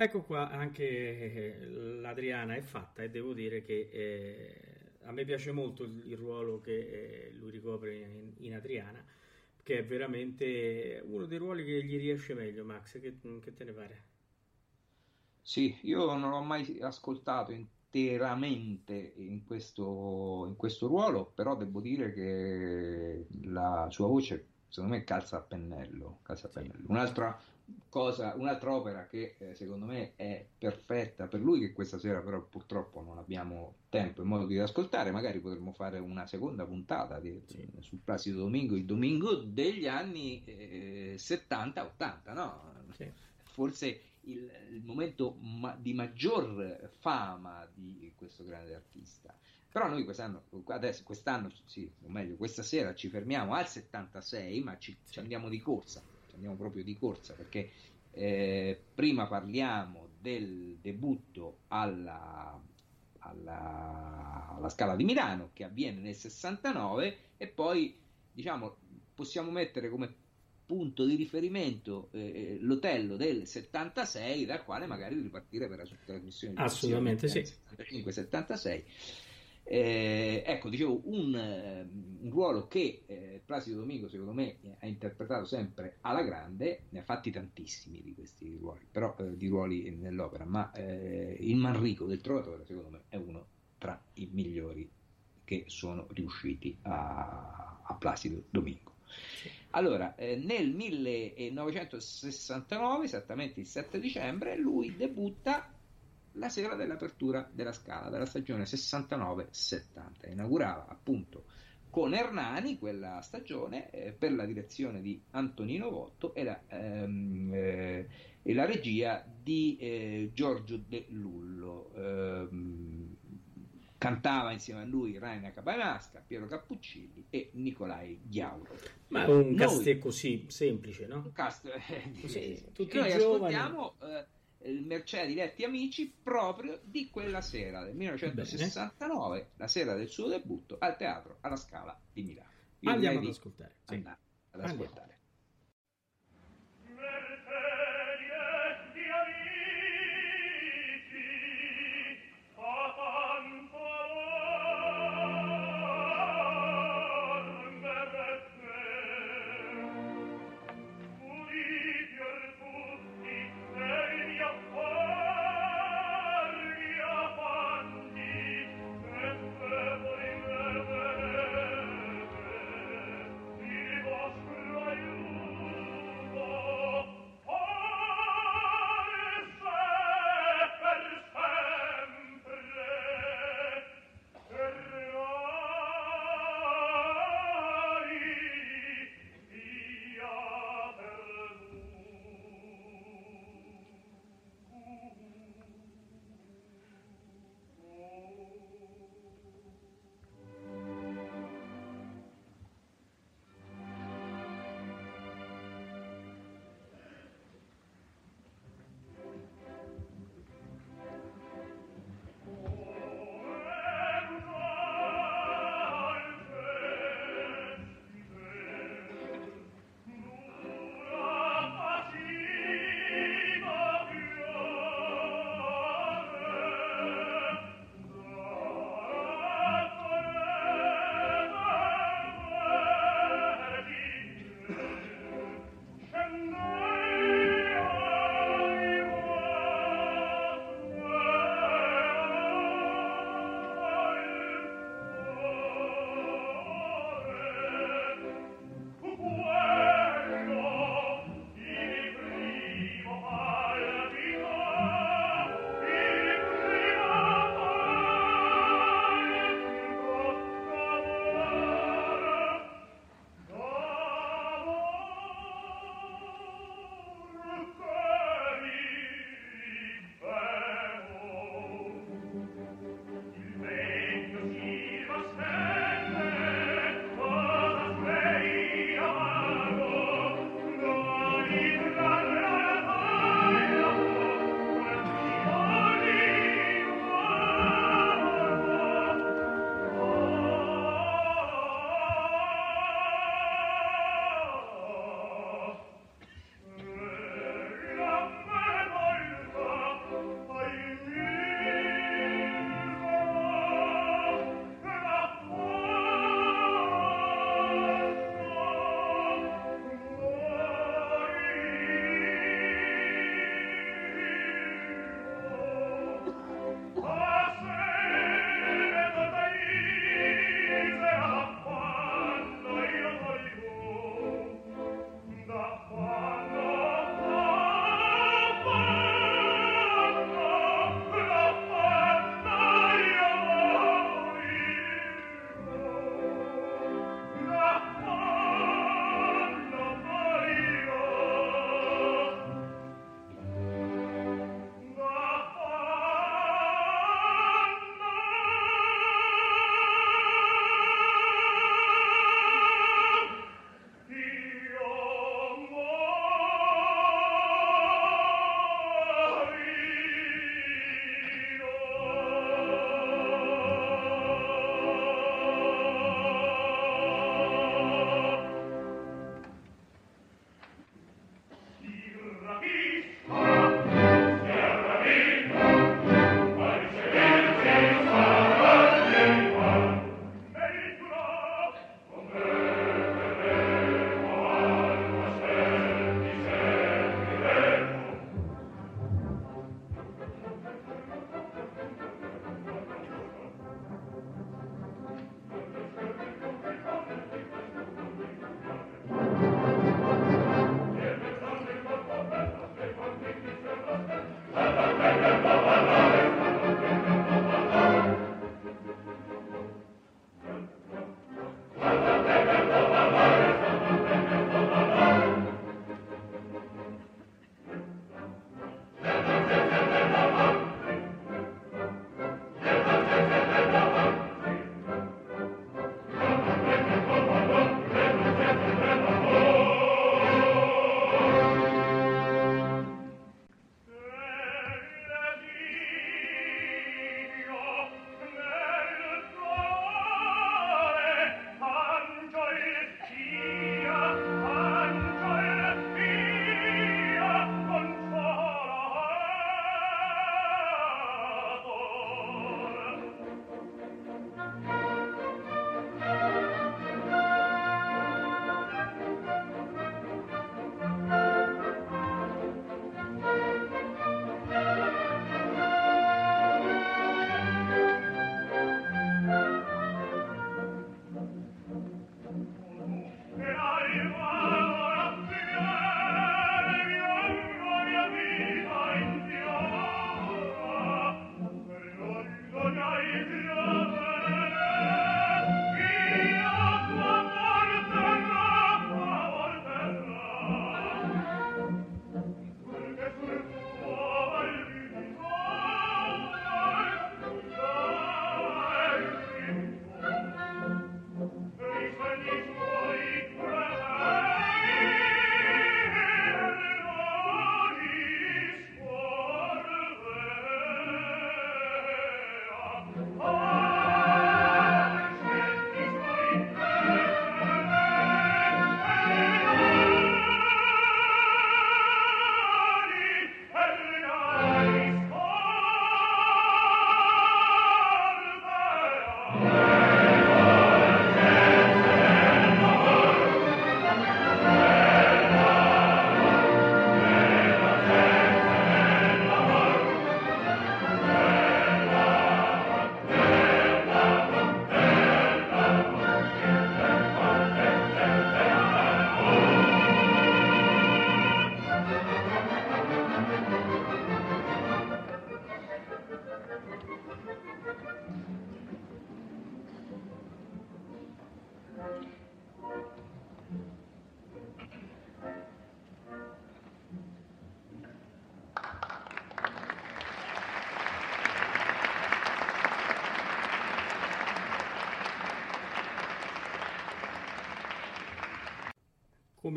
Ecco qua anche eh, l'Adriana è fatta e devo dire che eh, a me piace molto il, ruolo che eh, lui ricopre in, in, Adriana, che è veramente uno dei ruoli che gli riesce meglio, Max. Che, che te ne pare? Sì, io non l'ho mai ascoltato interamente in questo, in questo ruolo, però devo dire che la sua voce secondo me calza a pennello. Calza a pennello. Un'altra, cosa, un'altra opera che eh, secondo me è perfetta per lui, che questa sera però purtroppo non abbiamo tempo e modo di ascoltare, magari potremmo fare una seconda puntata di, sì. sul Placido Domingo, il domingo degli anni eh, 70-80, no? Sì. Forse il, il momento ma- di maggior fama di questo grande artista. Però noi quest'anno, adesso, quest'anno, sì, o meglio, questa sera ci fermiamo al 76, ma ci, ci andiamo di corsa andiamo proprio di corsa perché eh, prima parliamo del debutto alla, alla, alla, Scala di Milano che avviene nel 69 e poi diciamo possiamo mettere come punto di riferimento eh, l'Otello del 76 dal quale magari ripartire per la sua trasmissione assolutamente sì. 75-76 eh, ecco, dicevo, un, eh, un ruolo che eh, Placido Domingo, secondo me, ha interpretato sempre alla grande, ne ha fatti tantissimi di questi ruoli, però eh, di ruoli nell'opera, ma eh, il Manrico del Trovatore, secondo me, è uno tra i migliori che sono riusciti a, a Placido Domingo. Allora, eh, nel 1969, esattamente il 7 dicembre, lui debutta la sera dell'apertura della Scala della stagione 69-70. Inaugurava appunto con Hernani quella stagione eh, per la direzione di Antonino Votto e la, ehm, eh, e la regia di eh, Giorgio De Lullo. Ehm, cantava insieme a lui Raina Capamasca, Piero Cappuccilli e Nicolai Ghiauro. Ma un cast così semplice, no? Un cast [laughs] eh, sì, tutti noi giovani. ascoltiamo eh, Mercè diretti amici proprio di quella sera del 1969, Bene. la sera del suo debutto al teatro alla Scala di Milano. Io Andiamo ad ascoltare. Sì. Ad ascoltare.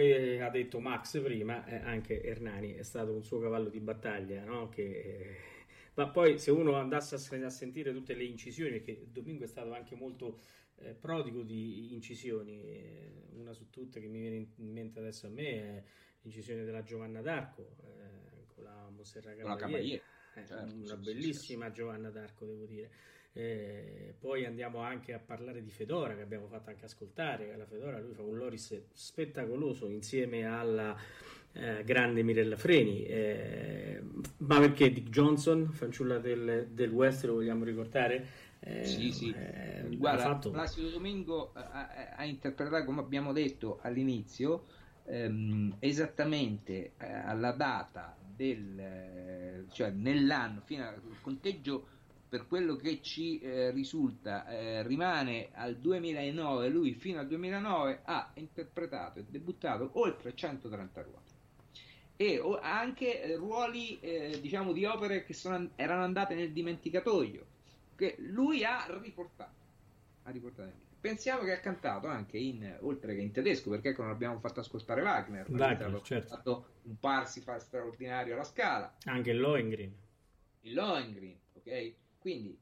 Come ha detto Max prima, eh, anche Hernani è stato un suo cavallo di battaglia, no? che, eh, ma poi se uno andasse a, a, sentire tutte le incisioni, perché Domingo è stato anche molto eh, prodigo di incisioni, eh, una su tutte che mi viene in mente adesso a me è l'incisione della Giovanna d'Arco eh, con la Monserrat Cavaliere, certo, una sì, bellissima sì, sì. Giovanna d'Arco devo dire. Eh, poi andiamo anche a parlare di Fedora che abbiamo fatto anche ascoltare. La Fedora lui fa un Loris spettacoloso insieme alla eh, grande Mirella Freni. Eh, ma perché Dick Johnson, fanciulla del, del West, lo vogliamo ricordare? Eh, sì, sì. Eh, Guarda, fatto... Placido Domingo ha, ha, interpretato, come abbiamo detto all'inizio, ehm, esattamente eh, alla data del, cioè nell'anno, fino al conteggio per quello che ci eh, risulta eh, rimane al 2009, lui fino al 2009 ha interpretato e debuttato oltre 130 ruoli e anche eh, ruoli eh, diciamo di opere che sono, erano andate nel dimenticatoio che lui ha riportato, ha riportato pensiamo che ha cantato anche in oltre che in tedesco perché ecco, non abbiamo fatto ascoltare Wagner, Wagner certo. ha fatto un Parsifal straordinario alla scala. Anche il Lohengrin. Il Lohengrin ok quindi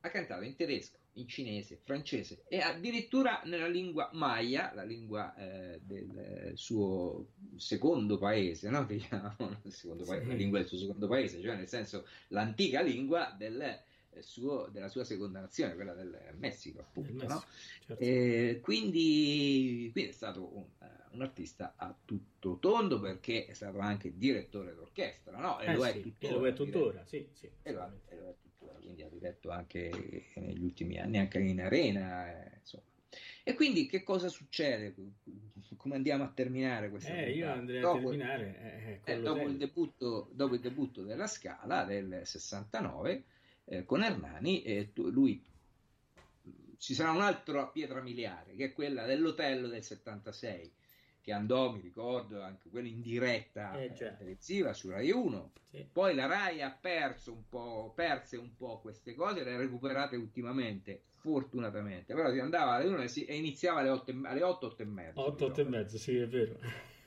ha cantato in tedesco, in cinese, francese e addirittura nella lingua maya, la lingua eh, del suo secondo paese, no? [laughs] chiamano secondo paese, sì. la lingua del suo secondo paese, cioè nel senso l'antica lingua del, eh, suo, della sua seconda nazione, quella del Messico, appunto. Messico, no? certo. eh, quindi, quindi, è stato un, uh, un, artista a tutto tondo perché è stato anche direttore d'orchestra, no? E, lo, sì, è tuttora, e lo è tuttora. Sì, sì, e lo, è, e lo è tuttora, quindi ha diretto anche negli ultimi anni, anche in arena, eh, insomma. E quindi che cosa succede? Come andiamo a terminare questa eh, Io andrei dopo, a terminare eh, eh, dopo, il debutto, dopo il debutto della Scala del 69 eh, con Hernani e lui ci sarà un'altra pietra miliare che è quella dell'Otello del 76 che andò, mi ricordo, anche quello in diretta eh, televisiva su Rai 1. Sì. Poi la Rai ha perso un po', perse un po' queste cose, le ha recuperate ultimamente, fortunatamente. Però si andava alle 1 e iniziava alle 8, alle 8, 8 e mezzo. 8, 8 e mezzo, sì, è vero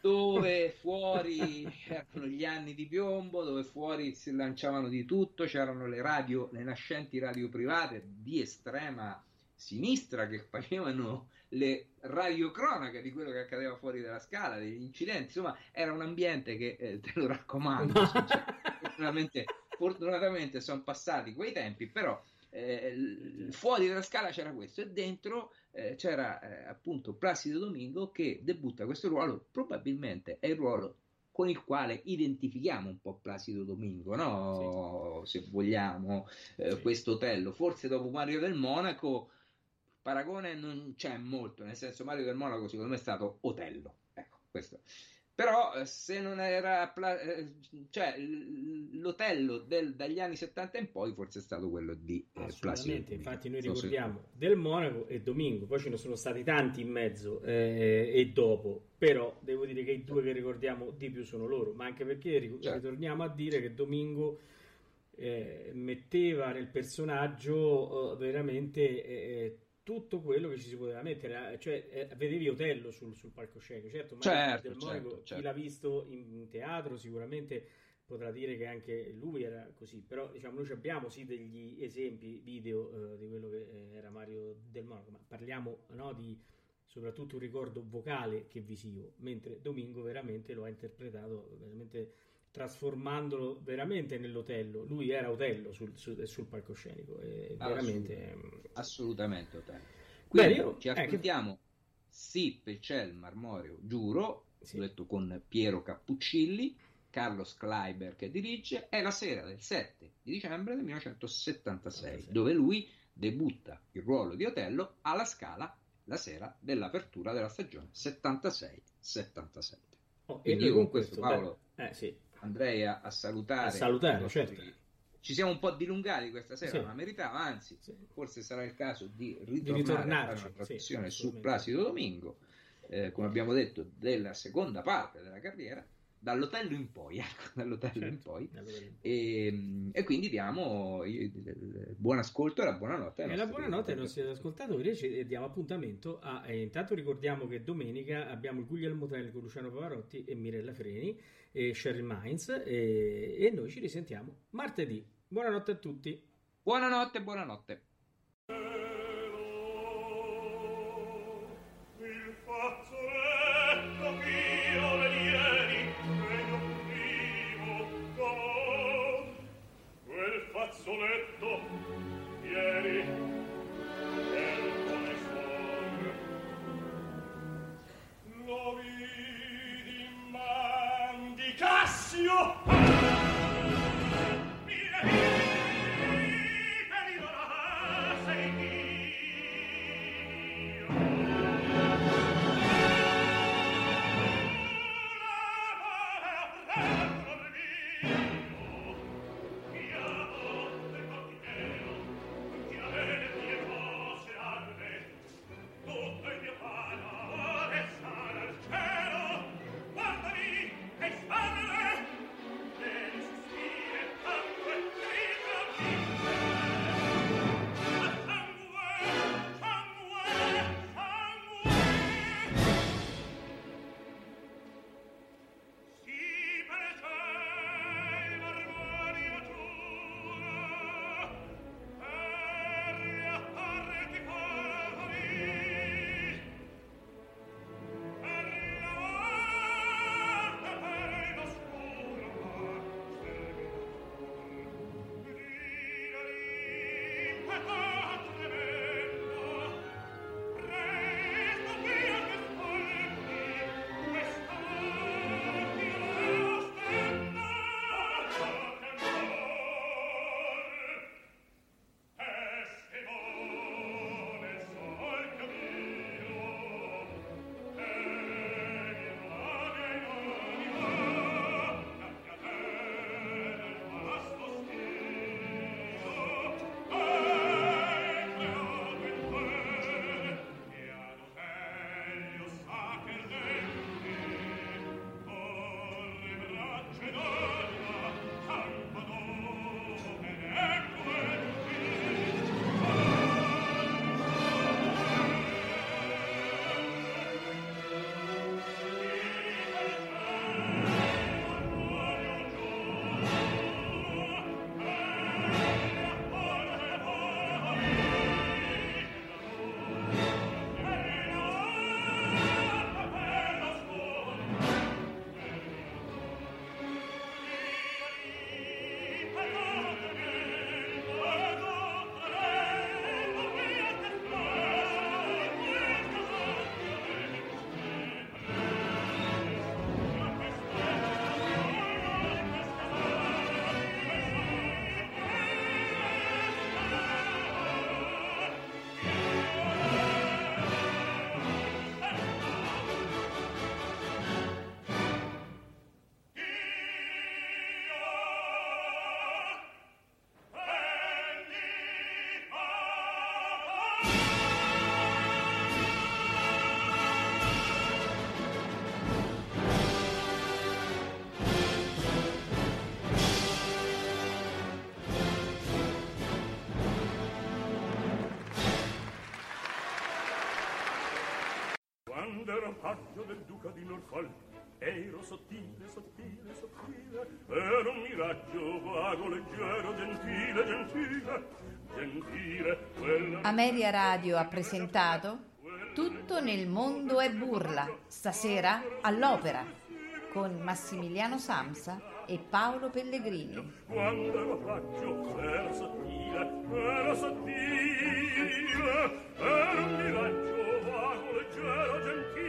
dove [laughs] fuori erano gli anni di piombo, dove fuori si lanciavano di tutto, c'erano le radio, le nascenti radio private di estrema sinistra che facevano le radiocronache di quello che accadeva fuori dalla scala, degli incidenti, insomma era un ambiente che eh, te lo raccomando, cioè, fortunatamente, fortunatamente sono passati quei tempi, però eh, fuori dalla scala c'era questo e dentro eh, c'era eh, appunto Placido Domingo che debutta questo ruolo, probabilmente è il ruolo con il quale identifichiamo un po' Placido Domingo, no? sì. se vogliamo, eh, sì. questo Otello, forse dopo Mario del Monaco paragone non c'è molto, nel senso Mario del Monaco secondo me è stato Otello, ecco questo. Però eh, se non era eh, cioè l'Otello del, dagli anni 70 in poi forse è stato quello di eh, Assolutamente, infatti noi ricordiamo del Monaco e Domingo, poi ce ne sono stati tanti in mezzo eh, e dopo, però devo dire che i due che ricordiamo di più sono loro, ma anche perché certo. ritorniamo a dire che Domingo eh, metteva nel personaggio veramente eh, tutto quello che ci si poteva mettere, eh, cioè eh, vedevi Otello sul, sul palcoscenico, certo, certo, del Monaco, certo, certo. chi l'ha visto in teatro sicuramente potrà dire che anche lui era così, però diciamo noi abbiamo sì degli esempi video eh, di quello che eh, era Mario del Monaco, ma parliamo no, di soprattutto un ricordo vocale che visivo, mentre Domingo veramente lo ha interpretato veramente trasformandolo veramente nell'Otello. Lui era Otello sul, sul, sul palcoscenico. E veramente... Ehm, assolutamente Otello. Quindi Beh, io, ci eh, ascoltiamo che... Sì, Pecel Marmoreo, giuro, sì. detto con Piero Cappuccilli, Carlos Kleiber che dirige, è la sera del 7 di dicembre del 1976, 76. dove lui debutta il ruolo di Otello alla Scala la sera dell'apertura della stagione 76-77. Oh, e io con questo, Paolo, eh, sì andrei a, a salutare. A salutare, certo. Ci siamo un po' dilungati questa sera, sì. ma meritava, anzi, sì. forse sarà il caso di ritornare a fare una trasmissione sì, su Placido Domingo, eh, come abbiamo detto, della seconda parte della carriera, dall'hotel in poi, [laughs] ecco, dall'hotel Certo, in poi. dall'hotel in E, e quindi diamo il buon ascolto e la buonanotte. E la buonanotte ai nostri ascoltatori e diamo appuntamento a... eh, intanto ricordiamo che domenica abbiamo il Guglielmo Tell con Luciano Pavarotti e Mirella Freni e Sheryl Mainz e, e noi ci risentiamo martedì. Buonanotte a tutti. Buonanotte, buonanotte. vantaggio del duca di Norfolk ero sottile, sottile, sottile ero un miraggio vago, leggero, gentile, gentile gentile quella... Ameria Radio ha presentato Tutto nel mondo è burla stasera all'opera con Massimiliano Samsa e Paolo Pellegrini. Quando ero fragio, era sottile, era sottile, era un miraggio vago, leggero, gentile.